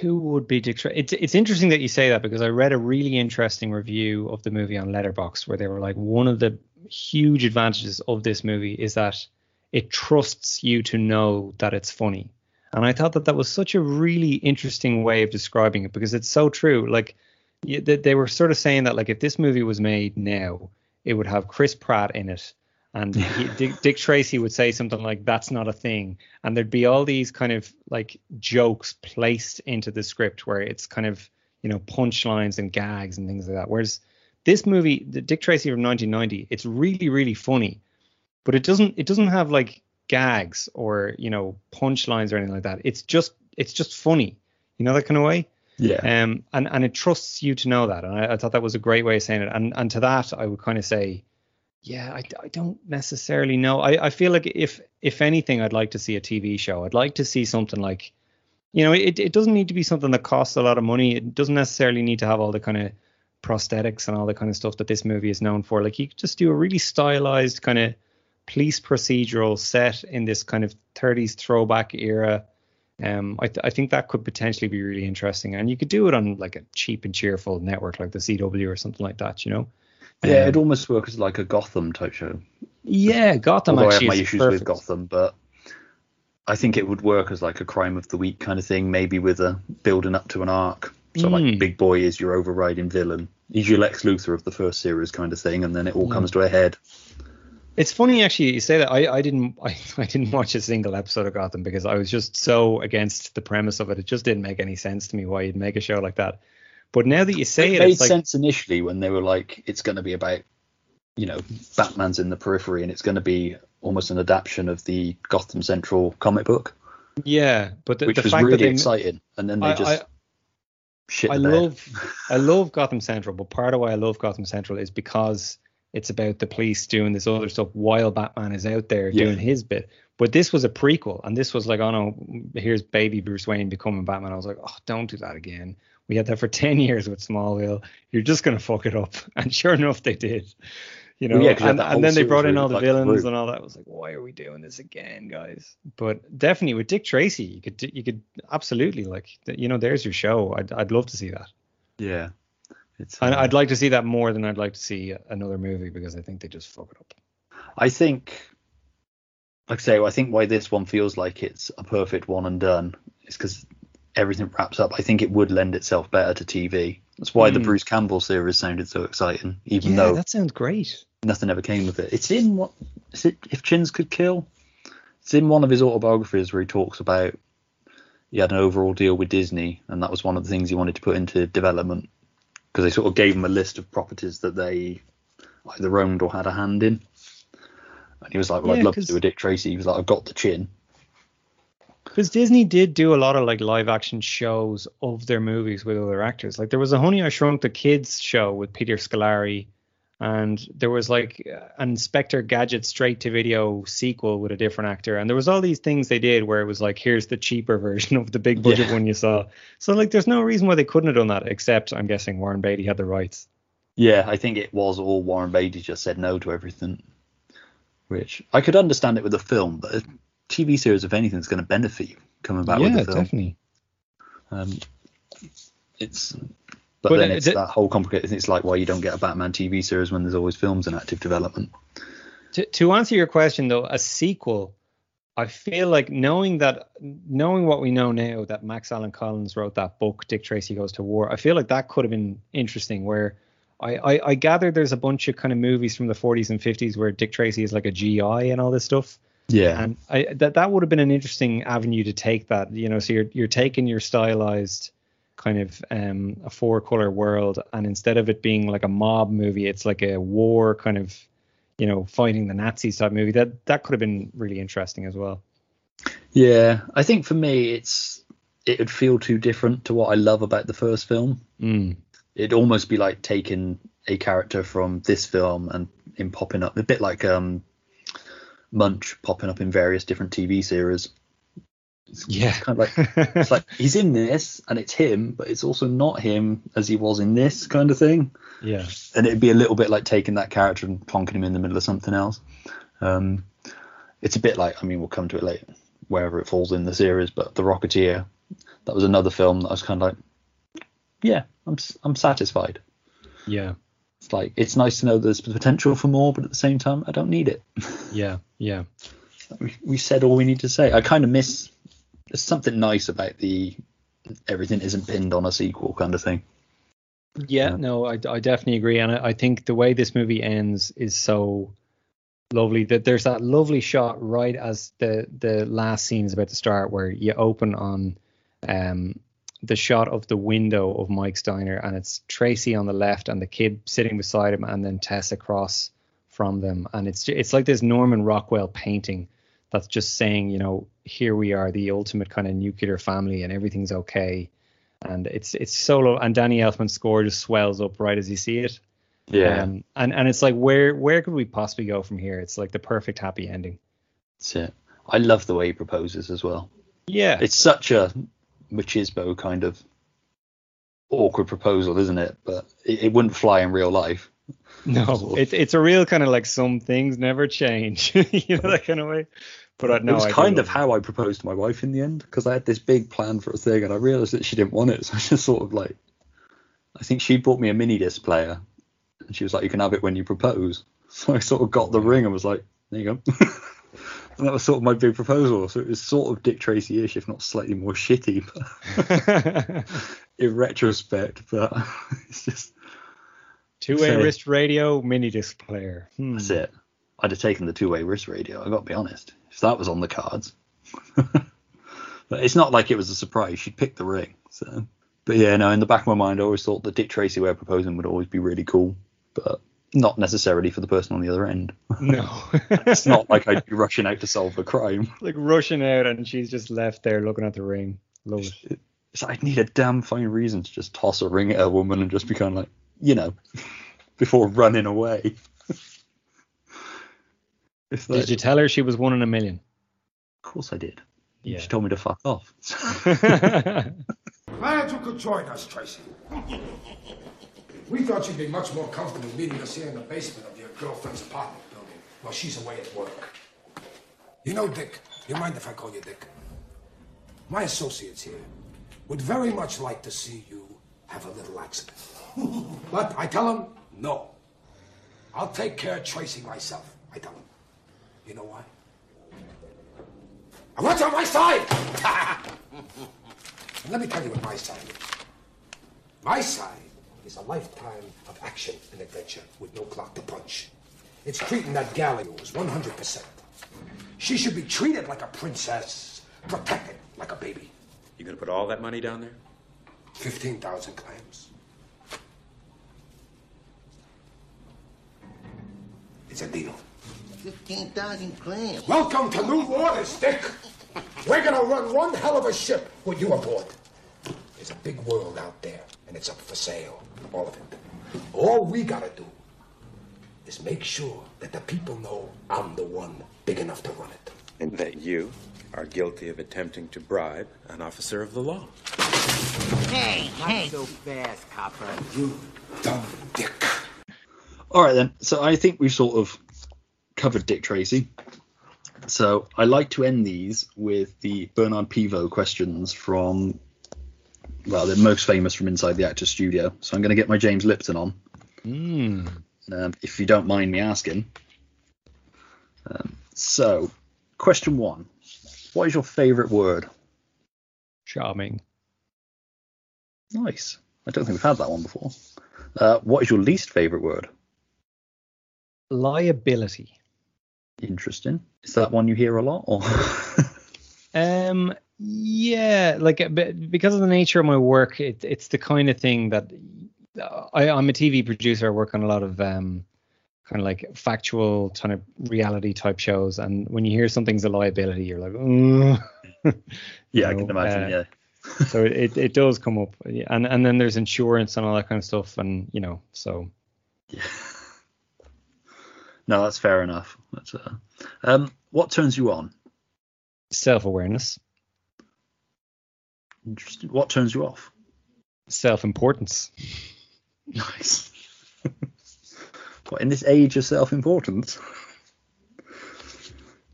who would be Dick Tracy? It's it's interesting that you say that because I read a really interesting review of the movie on Letterboxd where they were like one of the huge advantages of this movie is that it trusts you to know that it's funny. And I thought that that was such a really interesting way of describing it because it's so true. Like they, were sort of saying that like if this movie was made now, it would have Chris Pratt in it, and he, Dick, Dick Tracy would say something like "That's not a thing," and there'd be all these kind of like jokes placed into the script where it's kind of you know punchlines and gags and things like that. Whereas this movie, the Dick Tracy from 1990, it's really really funny, but it doesn't it doesn't have like gags or you know punchlines or anything like that. It's just it's just funny, you know that kind of way. Yeah. Um, and and it trusts you to know that, and I, I thought that was a great way of saying it. And and to that, I would kind of say, yeah, I, I don't necessarily know. I, I feel like if if anything, I'd like to see a TV show. I'd like to see something like, you know, it it doesn't need to be something that costs a lot of money. It doesn't necessarily need to have all the kind of prosthetics and all the kind of stuff that this movie is known for. Like you could just do a really stylized kind of police procedural set in this kind of 30s throwback era. Um, I, th- I think that could potentially be really interesting, and you could do it on like a cheap and cheerful network like the CW or something like that, you know. Yeah, Um, it'd almost work as like a Gotham type show. Yeah, Gotham Although I have my is issues perfect. with Gotham, but I think it would work as like a crime of the week kind of thing, maybe with a building up to an arc. So Mm. like Big Boy is your overriding villain. He's your Lex Luthor of the first series kind of thing, and then it all Yeah. comes to a head. It's funny actually you say that. I, I didn't I, I didn't watch a single episode of Gotham because I was just so against the premise of it. It just didn't make any sense to me why you'd make a show like that. But now that you say it, it, made it's like sense initially when they were like, it's going to be about, you know, Batman's in the periphery and it's going to be almost an adaptation of the Gotham Central comic book, yeah, but the, which the was fact really that they, exciting. And then they I- just I- shit I love I love Gotham Central, but part of why I love Gotham Central is because it's about the police doing this other stuff while Batman is out there Yeah. doing his bit. But this was a prequel, and this was like, oh no, here's baby Bruce Wayne becoming Batman. I was like, oh, don't do that again. We had that for ten years with Smallville. You're just gonna fuck it up, and sure enough, they did. You know, yeah, and, and then they brought in all the villains and all that. I was like, why are we doing this again, guys? But definitely with Dick Tracy, you could you could absolutely like, you know, there's your show. I'd I'd love to see that. Yeah. It's, And uh, I'd like to see that more than I'd like to see another movie because I think they just fuck it up. I think, like I say, I think why this one feels like it's a perfect one and done is because everything wraps up. I think it would lend itself better to TV. That's why the Mm. Bruce Campbell series sounded so exciting, even yeah, though that sounds great. Nothing ever came of it. It's in what is it? If Chins could kill, it's in one of his autobiographies where he talks about he had an overall deal with Disney, and that was one of the things he wanted to put into development because they sort of gave him a list of properties that they either owned or had a hand in. And he was like, "Well, Yeah, I'd love to do a Dick Tracy." He was like, "I've got the chin." Because Disney did do a lot of like live action shows of their movies with other actors. Like there was a Honey I Shrunk the Kids show with Peter Scolari, and there was like an Inspector Gadget straight to video sequel with a different actor. And there was all these things they did where it was like, here's the cheaper version of the big budget Yeah. one you saw. So like, there's no reason why they couldn't have done that, except I'm guessing Warren Beatty had the rights. Yeah, I think it was all Warren Beatty just said no to everything. Which I could understand it with a film, but a TV series, if anything, is going to benefit you coming back with yeah, a film. definitely. Um, it's, but, But, then it's the- that whole complicated. It's like why you don't get a Batman TV series when there's always films in active development. to, to answer your question though, a sequel, I feel like knowing that, knowing what we know now, that Max Allan Collins wrote that book, Dick Tracy Goes to War. I feel like that could have been interesting. Where I, I, I gather there's a bunch of kind of movies from the 40s and 50s where Dick Tracy is like a GI and all this stuff. Yeah, And I that that would have been an interesting avenue to take that. You know, so you're you're taking your stylized kind of um a four color world and instead of it being like a mob movie it's like a war kind of you know fighting the nazis type movie that that could have been really interesting as well yeah. I think for me, it's it would feel too different to what I love about the first film. mm. It'd almost be like taking a character from this film and him popping up a bit like um Munch popping up in various different TV series. It's yeah kind of like it's like he's in this and it's him, but it's also not him as he was in this kind of thing. yeah And it'd be a little bit like taking that character and plonking him in the middle of something else. Um, it's a bit like I mean we'll come to it later, wherever it falls in the series, but The Rocketeer, that was another film that I was kind of like, yeah, I'm I'm satisfied. yeah It's like it's nice to know there's potential for more, but at the same time I don't need it. yeah yeah we, we said all we need to say. I kind of miss. There's something nice about the everything isn't pinned on a sequel kind of thing. Yeah, no, I, I definitely agree, and I, I think the way this movie ends is so lovely. That there's that lovely shot right as the the last scene is about to start, where you open on um the shot of the window of Mike's diner, and it's Tracy on the left and the kid sitting beside him, and then Tess across from them, and it's it's like this Norman Rockwell painting that's just saying, you know, here we are, the ultimate kind of nuclear family, and everything's okay and it's it's solo and Danny Elfman's score just swells up right as you see it. Yeah. Um, and and it's like where where could we possibly go from here? It's like the perfect happy ending. That's it. I love the way he proposes as well. Yeah. It's such a machismo kind of awkward proposal, isn't it? But it, it wouldn't fly in real life. No, it's it's a real kind of like some things never change, you know that kind of way. But I no, it was I kind of how I proposed to my wife in the end because I had this big plan for a thing and I realized that she didn't want it. So I just sort of like, I think she bought me a mini disc player and she was like, you can have it when you propose. So I sort of got the ring and was like, there you go. and that was sort of my big proposal. So it was sort of Dick Tracy ish, if not slightly more shitty but in retrospect. But it's just, Two way So- wrist radio mini disc player. Hmm. that's it. I'd have taken the two-way wrist radio. I've got to be honest. If that was on the cards, but it's not like it was a surprise. She'd picked the ring. So, but yeah, no. In the back of my mind, I always thought the Dick Tracy way of proposing would always be really cool, but not necessarily for the person on the other end. No. it's not like I'd be rushing out to solve a crime. like rushing out, and she's just left there looking at the ring. Love it. It's I'd need a damn fine reason to just toss a ring at a woman and just be kind of like, you know, before running away. If Did you tell her she was one in a million? Of course I did. Yeah. She told me to fuck off. Glad you could join us, Tracy. We thought you'd be much more comfortable meeting us here in the basement of your girlfriend's apartment building while she's away at work. You know, Dick, you mind if I call you Dick? My associates here would very much like to see you have a little accident. but I tell him, no. I'll take care of Tracy myself, I tell them. You know why? I want you on my side! and let me tell you what my side is. My side is a lifetime of action and adventure with no clock to punch. It's treating that gal of yours 100%. She should be treated like a princess, protected like a baby. You gonna put all that money down there? 15,000 clams. It's a deal. 15,000 clams. Welcome to New Waters, Dick. We're gonna run one hell of a ship with you aboard. There's a big world out there, and it's up for sale. All of it. All we gotta do is make sure that the people know I'm the one big enough to run it. And that you are guilty of attempting to bribe an officer of the law. Hey, hey. so fast, copper. You dumb dick. All right then. So I think we've sort of covered Dick Tracy. So I like to end these with the Bernard Pivot questions from, well, they're most famous from inside the actor's studio. So I'm going to get my James Lipton on, Mm. um, if you don't mind me asking. Um, so, question one: What is your favourite word? Charming. Nice. I don't think we've had that one before. Uh, what is your least favourite word? Liability. Interesting. Is that one you hear a lot, or? Um, yeah, like because of the nature of my work, it, it's the kind of thing that I, I'm a TV producer. I work on a lot of um, kind of like factual kind of reality type shows, and when you hear something's a liability, you're like, "Ugh." yeah, I can imagine. uh, yeah. so it, it, does come up, and and then there's insurance and all that kind of stuff, and you know, so No, that's fair enough. That's, uh, um, what turns you on? self awareness, Interesting. What turns you off? self importance. Nice. what in this age of self-importance?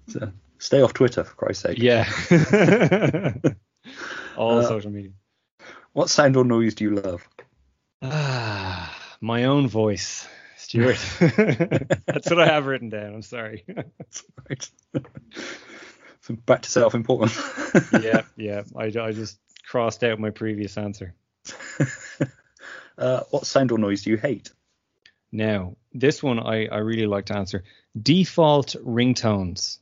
So, stay off Twitter for Christ's sake. Yeah. all Uh, social media. What sound or noise do you love? Ah, my own voice, Stuart. That's what I have written down. I'm sorry. right. So back to self-importance. yeah, yeah. I, I just crossed out my previous answer. uh, what sound or noise do you hate? Now, this one I, I really like to answer. Default ringtones.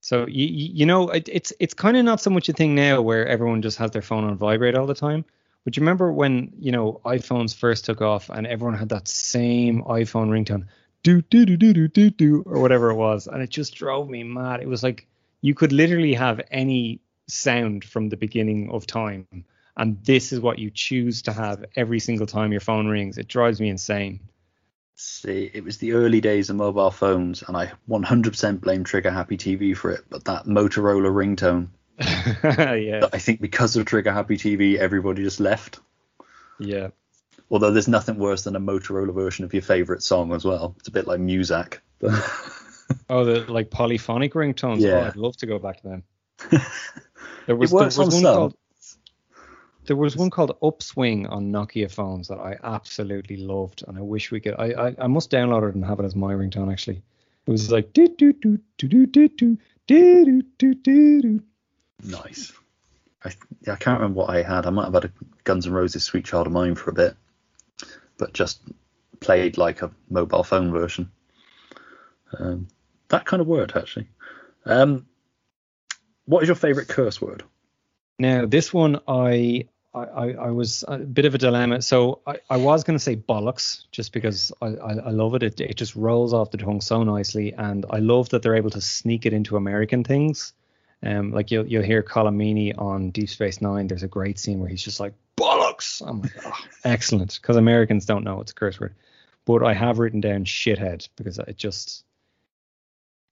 So you you know it, it's it's kind of not so much a thing now where everyone just has their phone on vibrate all the time. But you remember when you know iPhones first took off and everyone had that same iPhone ringtone, do do do do do do do or whatever it was, and it just drove me mad. It was like you could literally have any sound from the beginning of time, and this is what you choose to have every single time your phone rings. It drives me insane. See, it was the early days of mobile phones, and I 100% blame Trigger Happy TV for it. But that Motorola ringtone, yeah, I think because of Trigger Happy TV, everybody just left. yeah. Although there's nothing worse than a Motorola version of your favorite song as well. It's a bit like Muzak. But Oh, the like polyphonic ringtones. Yeah. Oh, I'd love to go back to them. There was, there was on one some. called there was one called Upswing on Nokia phones that I absolutely loved, and I wish we could. I I, I must download it and have it as my ringtone. Actually, it was like do do do do do do do do do do do. Nice. I, I can't remember what I had. I might have had a Guns N' Roses Sweet Child of Mine for a bit, but just played like a mobile phone version. Um, that kind of word, actually. Um, what is your favourite curse word? Now, this one, I, I, I I was a bit of a dilemma. So I, I was going to say bollocks, just because I, I, I love it. it. It just rolls off the tongue so nicely, and I love that they're able to sneak it into American things. Um, like you'll you'll hear Meaney on Deep Space Nine. There's a great scene where he's just like bollocks. I'm like, oh, excellent, because Americans don't know it's a curse word. But I have written down shithead because it just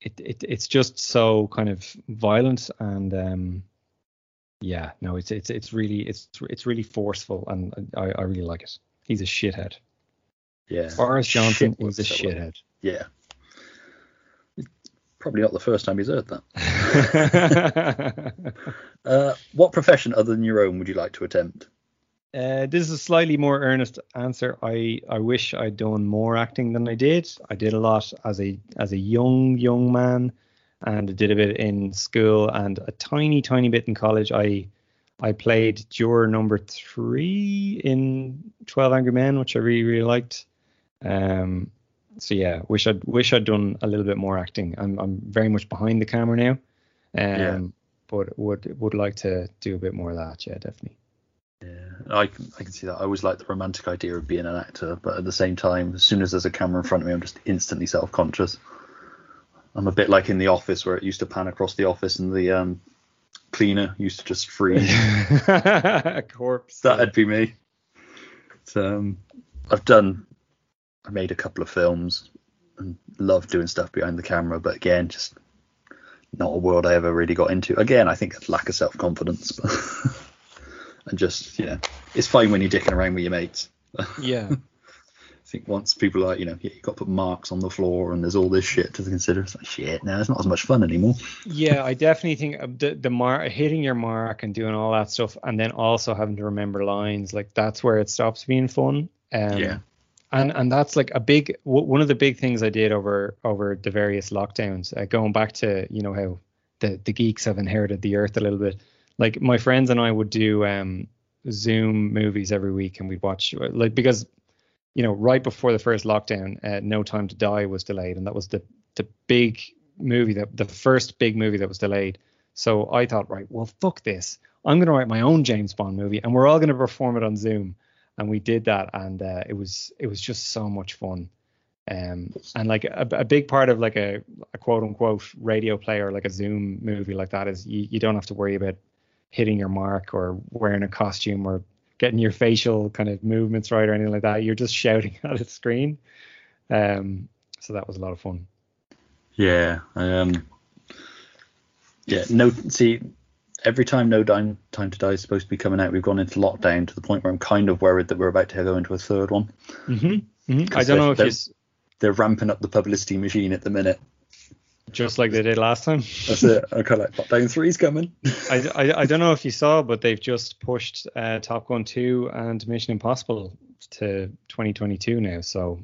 it, it it's just so kind of violent and um yeah no it's it's it's really it's it's really forceful and I, I really like it. He's a shithead. Yeah. Boris Johnson Shit is a shithead. Yeah. Probably not the first time he's heard that. uh, what profession other than your own would you like to attempt? Uh, this is a slightly more earnest answer. I, I wish I'd done more acting than I did. I did a lot as a as a young young man, and I did a bit in school and a tiny tiny bit in college. I I played juror number three in Twelve Angry Men, which I really really liked. Um, so yeah, wish I'd wish I'd done a little bit more acting. I'm I'm very much behind the camera now, um, Yeah. but would would like to do a bit more of that. Yeah, definitely. Yeah, I can, I can see that. I always like the romantic idea of being an actor, but at the same time, as soon as there's a camera in front of me, I'm just instantly self-conscious. I'm a bit like in the office where it used to pan across the office and the um, cleaner used to just freeze. a corpse. That'd be me. But, um, I've done, I made a couple of films and loved doing stuff behind the camera, but again, just not a world I ever really got into. Again, I think lack of self confidence, and just you know, it's fine when you're dicking around with your mates. Yeah. I think once people are like, you know, you've got to put marks on the floor and there's all this shit to consider. It's like shit. Now it's not as much fun anymore. yeah, I definitely think uh, the the mar- hitting your mark and doing all that stuff, and then also having to remember lines, like that's where it stops being fun. Um, Yeah. And and that's like a big w- one of the big things I did over over the various lockdowns. Uh, going back to you know how the the geeks have inherited the earth a little bit. Like my friends and I would do um Zoom movies every week, and we'd watch like because you know, right before the first lockdown, uh, No Time to Die was delayed, and that was the the big movie that the first big movie that was delayed. So I thought, right, well, fuck this. I'm going to write my own James Bond movie, and we're all going to perform it on Zoom. And we did that, and uh, it was it was just so much fun. Um, and like a, a big part of like a, a quote unquote radio player, like a Zoom movie like that, is you, you don't have to worry about hitting your mark or wearing a costume or getting your facial kind of movements right or anything like that. You're just shouting at a screen. Um, so that was a lot of fun. Yeah. Um. Yeah. No. See, every time No Time Time to Die is supposed to be coming out, we've gone into lockdown to the point where I'm kind of worried that we're about to go into a third one. Mm-hmm. I 'Cause don't know if they're, they're ramping up the publicity machine at the minute. just like they did last time. That's it. I of like lockdown three's coming. I, I, I don't know if you saw, but they've just pushed uh, Top Gun 2 and Mission Impossible to 2022 now. So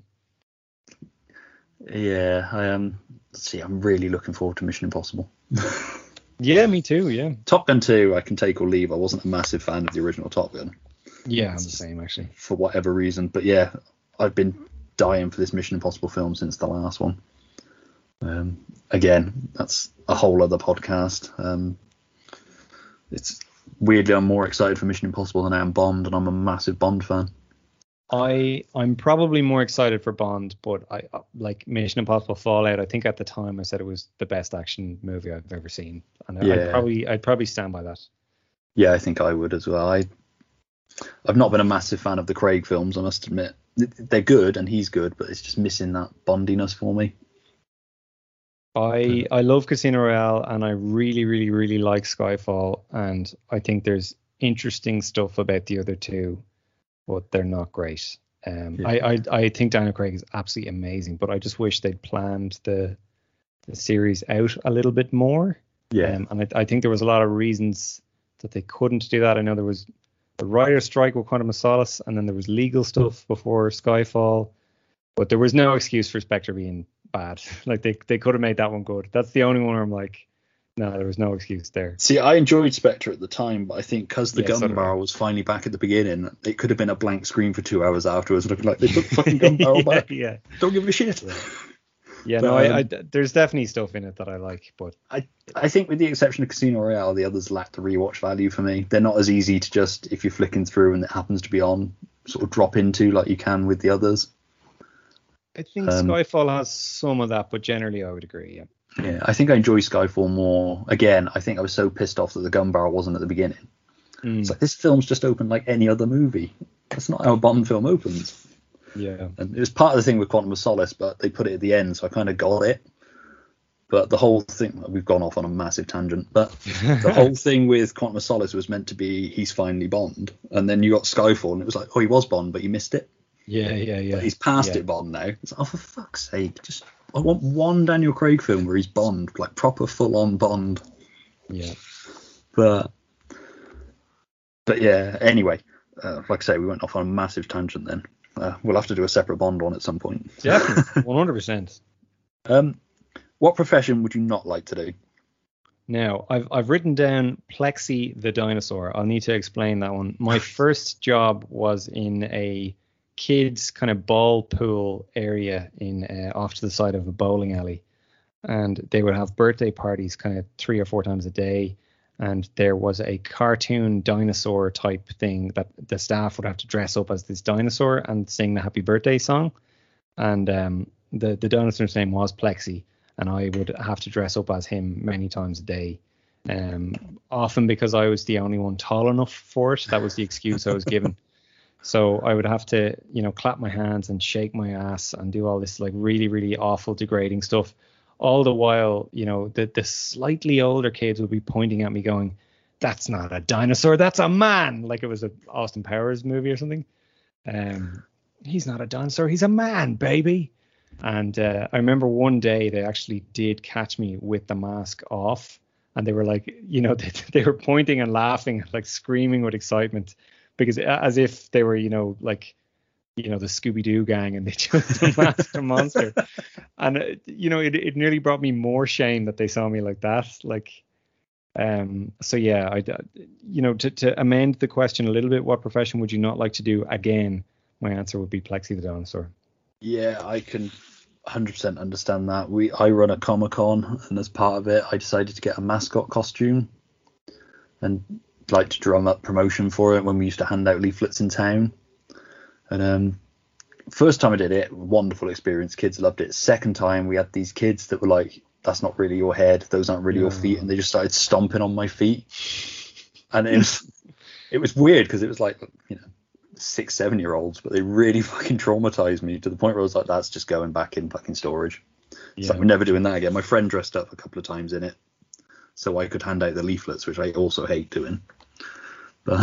Yeah. I um. See, I'm really looking forward to Mission Impossible. yeah, me too. Yeah. Top Gun 2, I can take or leave. I wasn't a massive fan of the original Top Gun Yeah, I'm the same actually. for whatever reason, but yeah, I've been dying for this Mission Impossible film since the last one. Um, again, that's a whole other podcast. Um, it's weirdly, I'm more excited for Mission Impossible than I am Bond, and I'm a massive Bond fan. I I'm probably more excited for Bond, but I uh, like Mission Impossible Fallout. I think at the time I said it was the best action movie I've ever seen, and I- Yeah. I'd probably I'd probably stand by that. Yeah, I think I would as well. I I've not been a massive fan of the Craig films, I must admit. They're good and he's good, but it's just missing that Bondiness for me. I I love Casino Royale and I really really really like Skyfall and I think there's interesting stuff about the other two, but they're not great. Um, Yeah. I, I I think Daniel Craig is absolutely amazing, but I just wish they'd planned the the series out a little bit more. Yeah. Um, and I, I think there was a lot of reasons that they couldn't do that. I know there was the writer's strike with Quantum of Solace, and then there was legal stuff before Skyfall. But there was no excuse for Spectre being bad. Like they they could have made that one good. That's the only one where I'm like, no, there was no excuse there. See, I enjoyed Spectre at the time, but I think because the Yeah, gun barrel was finally back at the beginning, it could have been a blank screen for two hours afterwards, looking like they the fucking gun barrel yeah, back. yeah. Don't give a shit. Yeah, But, no, I, um, I, there's definitely stuff in it that I like, but I, I think with the exception of Casino Royale, the others lack the rewatch value for me. They're not as easy to just if you're flicking through and it happens to be on, sort of drop into like you can with the others. I think Um, Skyfall has some of that. But generally, I would agree. Yeah. Yeah, I think I enjoy Skyfall more. Again, I think I was so pissed off that the gun barrel wasn't at the beginning. Mm. It's like this film's just opened like any other movie. That's not how a Bond film opens. Yeah. And it was part of the thing with Quantum of Solace, but they put it at the end, so I kind of got it. But the whole thing, we've gone off on a massive tangent, but the whole thing with Quantum of Solace was meant to be he's finally Bond. And then you got Skyfall, and it was like, oh, he was Bond, but you missed it. Yeah, yeah, yeah. But he's past yeah. it Bond now. It's like, oh, for fuck's sake, just I want one Daniel Craig film where he's Bond, like proper full on Bond. Yeah. But but yeah, anyway, uh, like I say, we went off on a massive tangent then. Uh, we'll have to do a separate Bond one at some point. Yeah, one hundred percent. Um, what profession would you not like to do? Now, I've I've written down Plexi the dinosaur. I'll need to explain that one. My first job was in a kids kind of ball pool area in uh, off to the side of a bowling alley, and they would have birthday parties kind of three or four times a day. And there was a cartoon dinosaur type thing that the staff would have to dress up as this dinosaur and sing the happy birthday song. And um, the the dinosaur's name was Plexi, and I would have to dress up as him many times a day. Um, often because I was the only one tall enough for it. That was the excuse I was given. So I would have to, you know, clap my hands and shake my ass and do all this like really, really awful, degrading stuff. All the while, you know, the the slightly older kids would be pointing at me, going, "That's not a dinosaur, that's a man!" Like it was a Austin Powers movie or something. Um, he's not a dinosaur, he's a man, baby. And uh, I remember one day they actually did catch me with the mask off, and they were like, you know, they, they were pointing and laughing, like screaming with excitement, because as if they were, you know, like, you know, the Scooby Doo gang, and they just unmasked a monster. And uh, you know, it it nearly brought me more shame that they saw me like that, like. Um, so yeah, I, you know, to, to amend the question a little bit, what profession would you not like to do? Again, my answer would be Plexi the dinosaur. Yeah, I can 100% understand that. We I run a Comic Con, and as part of it, I decided to get a mascot costume, and like to drum up promotion for it when we used to hand out leaflets in town. And um, first time I did it, wonderful experience. Kids loved it. Second time, we had these kids that were like, "That's not really your head. Those aren't really your feet," and they just started stomping on my feet. And it was it was weird because it was like you know six, seven year olds, but they really fucking traumatized me to the point where I was like, that's just going back in fucking storage. It's like, Yeah. we're never doing that again. My friend dressed up a couple of times in it so I could hand out the leaflets, which I also hate doing. But,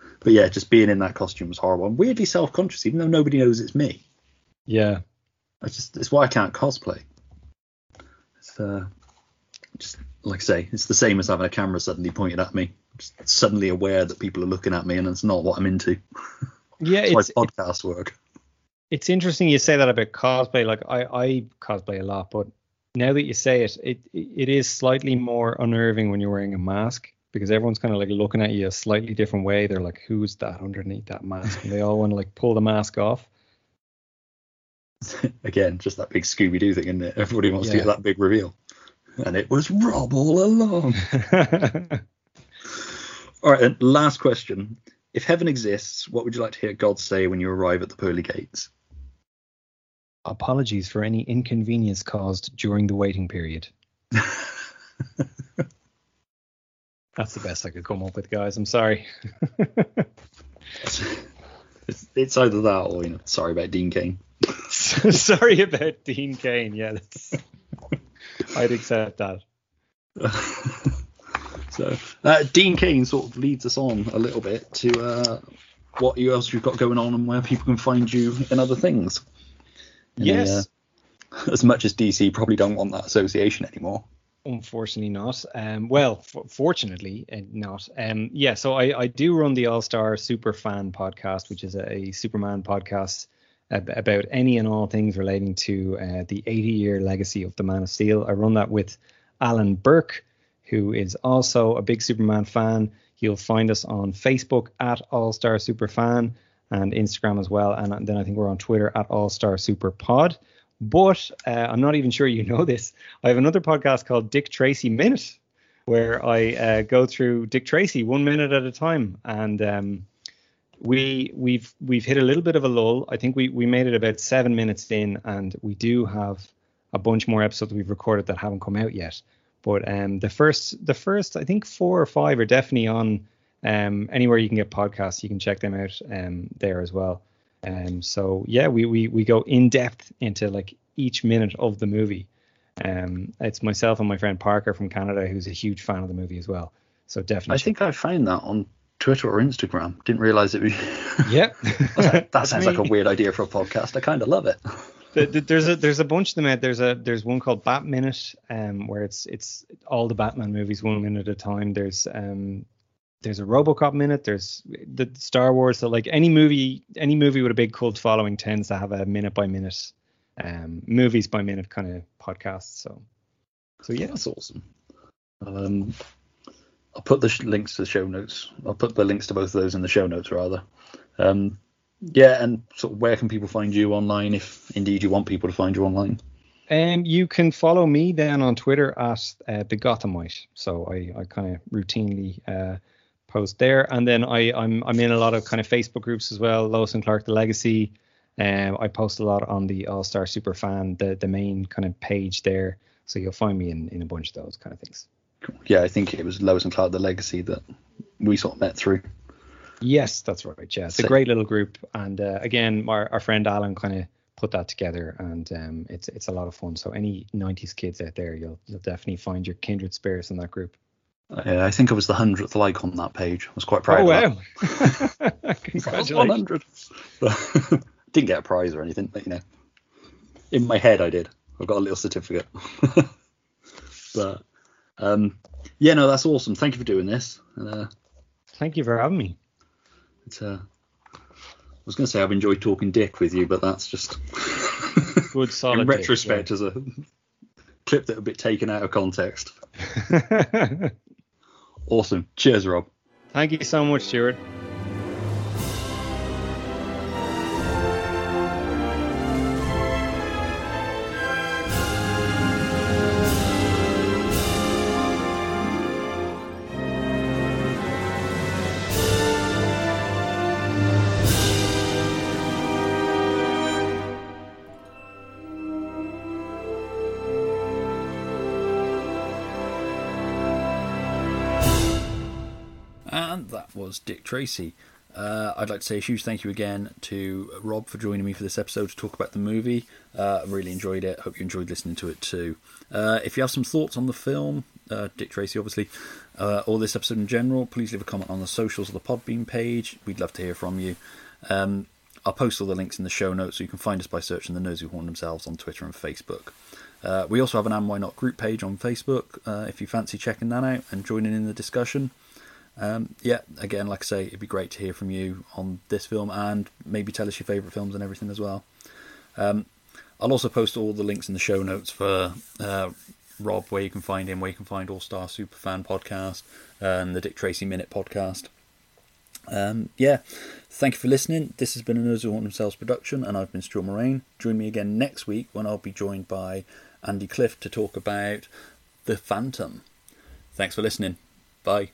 but yeah, just being in that costume was horrible. I'm weirdly self conscious, even though nobody knows it's me. Yeah. I just, it's why I can't cosplay. It's, uh, just like I say, it's the same as having a camera suddenly pointed at me. Just suddenly aware that people are looking at me and it's not what I'm into. Yeah, why it's podcast work. it's interesting you say that about cosplay. Like I, I cosplay a lot, but now that you say it, it it is slightly more unnerving when you're wearing a mask because everyone's kind of like looking at you a slightly different way. They're like, "Who's that underneath that mask?" And they all want to like pull the mask off. Again, just that big Scooby Doo thing, isn't it? Everybody wants to get that big reveal. And it was Rob all along. all right, then, last question. If heaven exists, what would you like to hear God say when you arrive at the pearly gates? Apologies for any inconvenience caused during the waiting period. That's the best I could come up with, guys. I'm sorry. It's, it's either that or, you know, sorry about Dean Cain. sorry about Dean Cain. Yeah, that's, I'd accept that. So uh, Dean Cain sort of leads us on a little bit to uh, what you else you've got going on and where people can find you in other things. And, Yes. uh, as much as DC probably don't want that association anymore. Unfortunately, not. Um, well, f- fortunately, uh, not. Um, yeah, so I, I do run the All Star Super Fan podcast, which is a, a Superman podcast ab- about any and all things relating to uh, the 80 year legacy of the Man of Steel. I run that with Alan Burke, who is also a big Superman fan. You'll find us on Facebook at All Star Super Fan and Instagram as well. And then I think we're on Twitter at All Star Super Pod. But uh, I'm not even sure you know this. I have another podcast called Dick Tracy Minute, where I uh, go through Dick Tracy one minute at a time, and um, we we've we've hit a little bit of a lull. I think we we made it about seven minutes in, and we do have a bunch more episodes we've recorded that haven't come out yet. But um, the first the first I think four or five are definitely on um, anywhere you can get podcasts. You can check them out um, there as well. Um, so yeah, we, we we go in depth into like each minute of the movie. Um, it's myself and my friend Parker from Canada who's a huge fan of the movie as well. So definitely. I think I found that on Twitter or Instagram. Didn't realize it was. Yeah. like, that sounds like a weird idea for a podcast. I kind of love it. The, the, there's a there's a bunch of them out. There's a there's one called Bat Minute, um, where it's it's all the Batman movies one minute at a time. There's um there's a RoboCop minute. There's the Star Wars. So like any movie any movie with a big cult following tends to have a minute by minute, um, movies by minute kind of podcast. So so yeah, that's awesome. Um, I'll put the sh- links to the show notes. I'll put the links to both of those in the show notes rather. Um, yeah, and sort of where can people find you online if indeed you want people to find you online? Um, you can follow me then on Twitter at uh, the Gothamite. So I, I kind of routinely uh, post there, and then I I'm I'm in a lot of kind of Facebook groups as well. Lois and Clark, the Legacy. Um, I post a lot on the All Star Super Fan, the the main kind of page there. So you'll find me in in a bunch of those kind of things. Yeah, I think it was Lois and Clark, the Legacy that we sort of met through. Yes, that's right. Yeah, it's a great little group, and uh, again, our, our friend Alan kind of put that together, and um, it's it's a lot of fun. So any '90s kids out there, you'll you'll definitely find your kindred spirits in that group. Uh, I think I was the hundredth like on that page. I was quite proud. Oh of wow! Congratulations. One hundred. Didn't get a prize or anything, but you know, in my head I did. I've got a little certificate. but um, yeah, no, that's awesome. Thank you for doing this. Uh, Thank you for having me. It's, uh, I was going to say I've enjoyed talking dick with you, but that's just good solid. in retrospect, dick, as a clip that a bit taken out of context. Awesome. Cheers, Rob. Thank you so much, Stuart. Tracy. Uh, I'd like to say a huge thank you again to Rob for joining me for this episode to talk about the movie. Uh, I really enjoyed it. Hope you enjoyed listening to it too. Uh, if you have some thoughts on the film, uh, Dick Tracy obviously, uh, or this episode in general, please leave a comment on the socials or the Podbean page. We'd love to hear from you. Um, I'll post all the links in the show notes so you can find us by searching the Nerds Who Haunted themselves on Twitter and Facebook. Uh, we also have an And Why Not group page on Facebook if you fancy checking that out and joining in the discussion. Um, yeah, again, like I say, it'd be great to hear from you on this film and maybe tell us your favourite films and everything as well. Um, I'll also post all the links in the show notes for uh, Rob, where you can find him, where you can find All Star Superfan podcast and the Dick Tracy Minute podcast. Um, yeah, thank you for listening. This has been a Nerds Who Haunted Themselves production, and I've been Stuart Moraine. Join me again next week when I'll be joined by Andy Cliff to talk about The Phantom. Thanks for listening. Bye.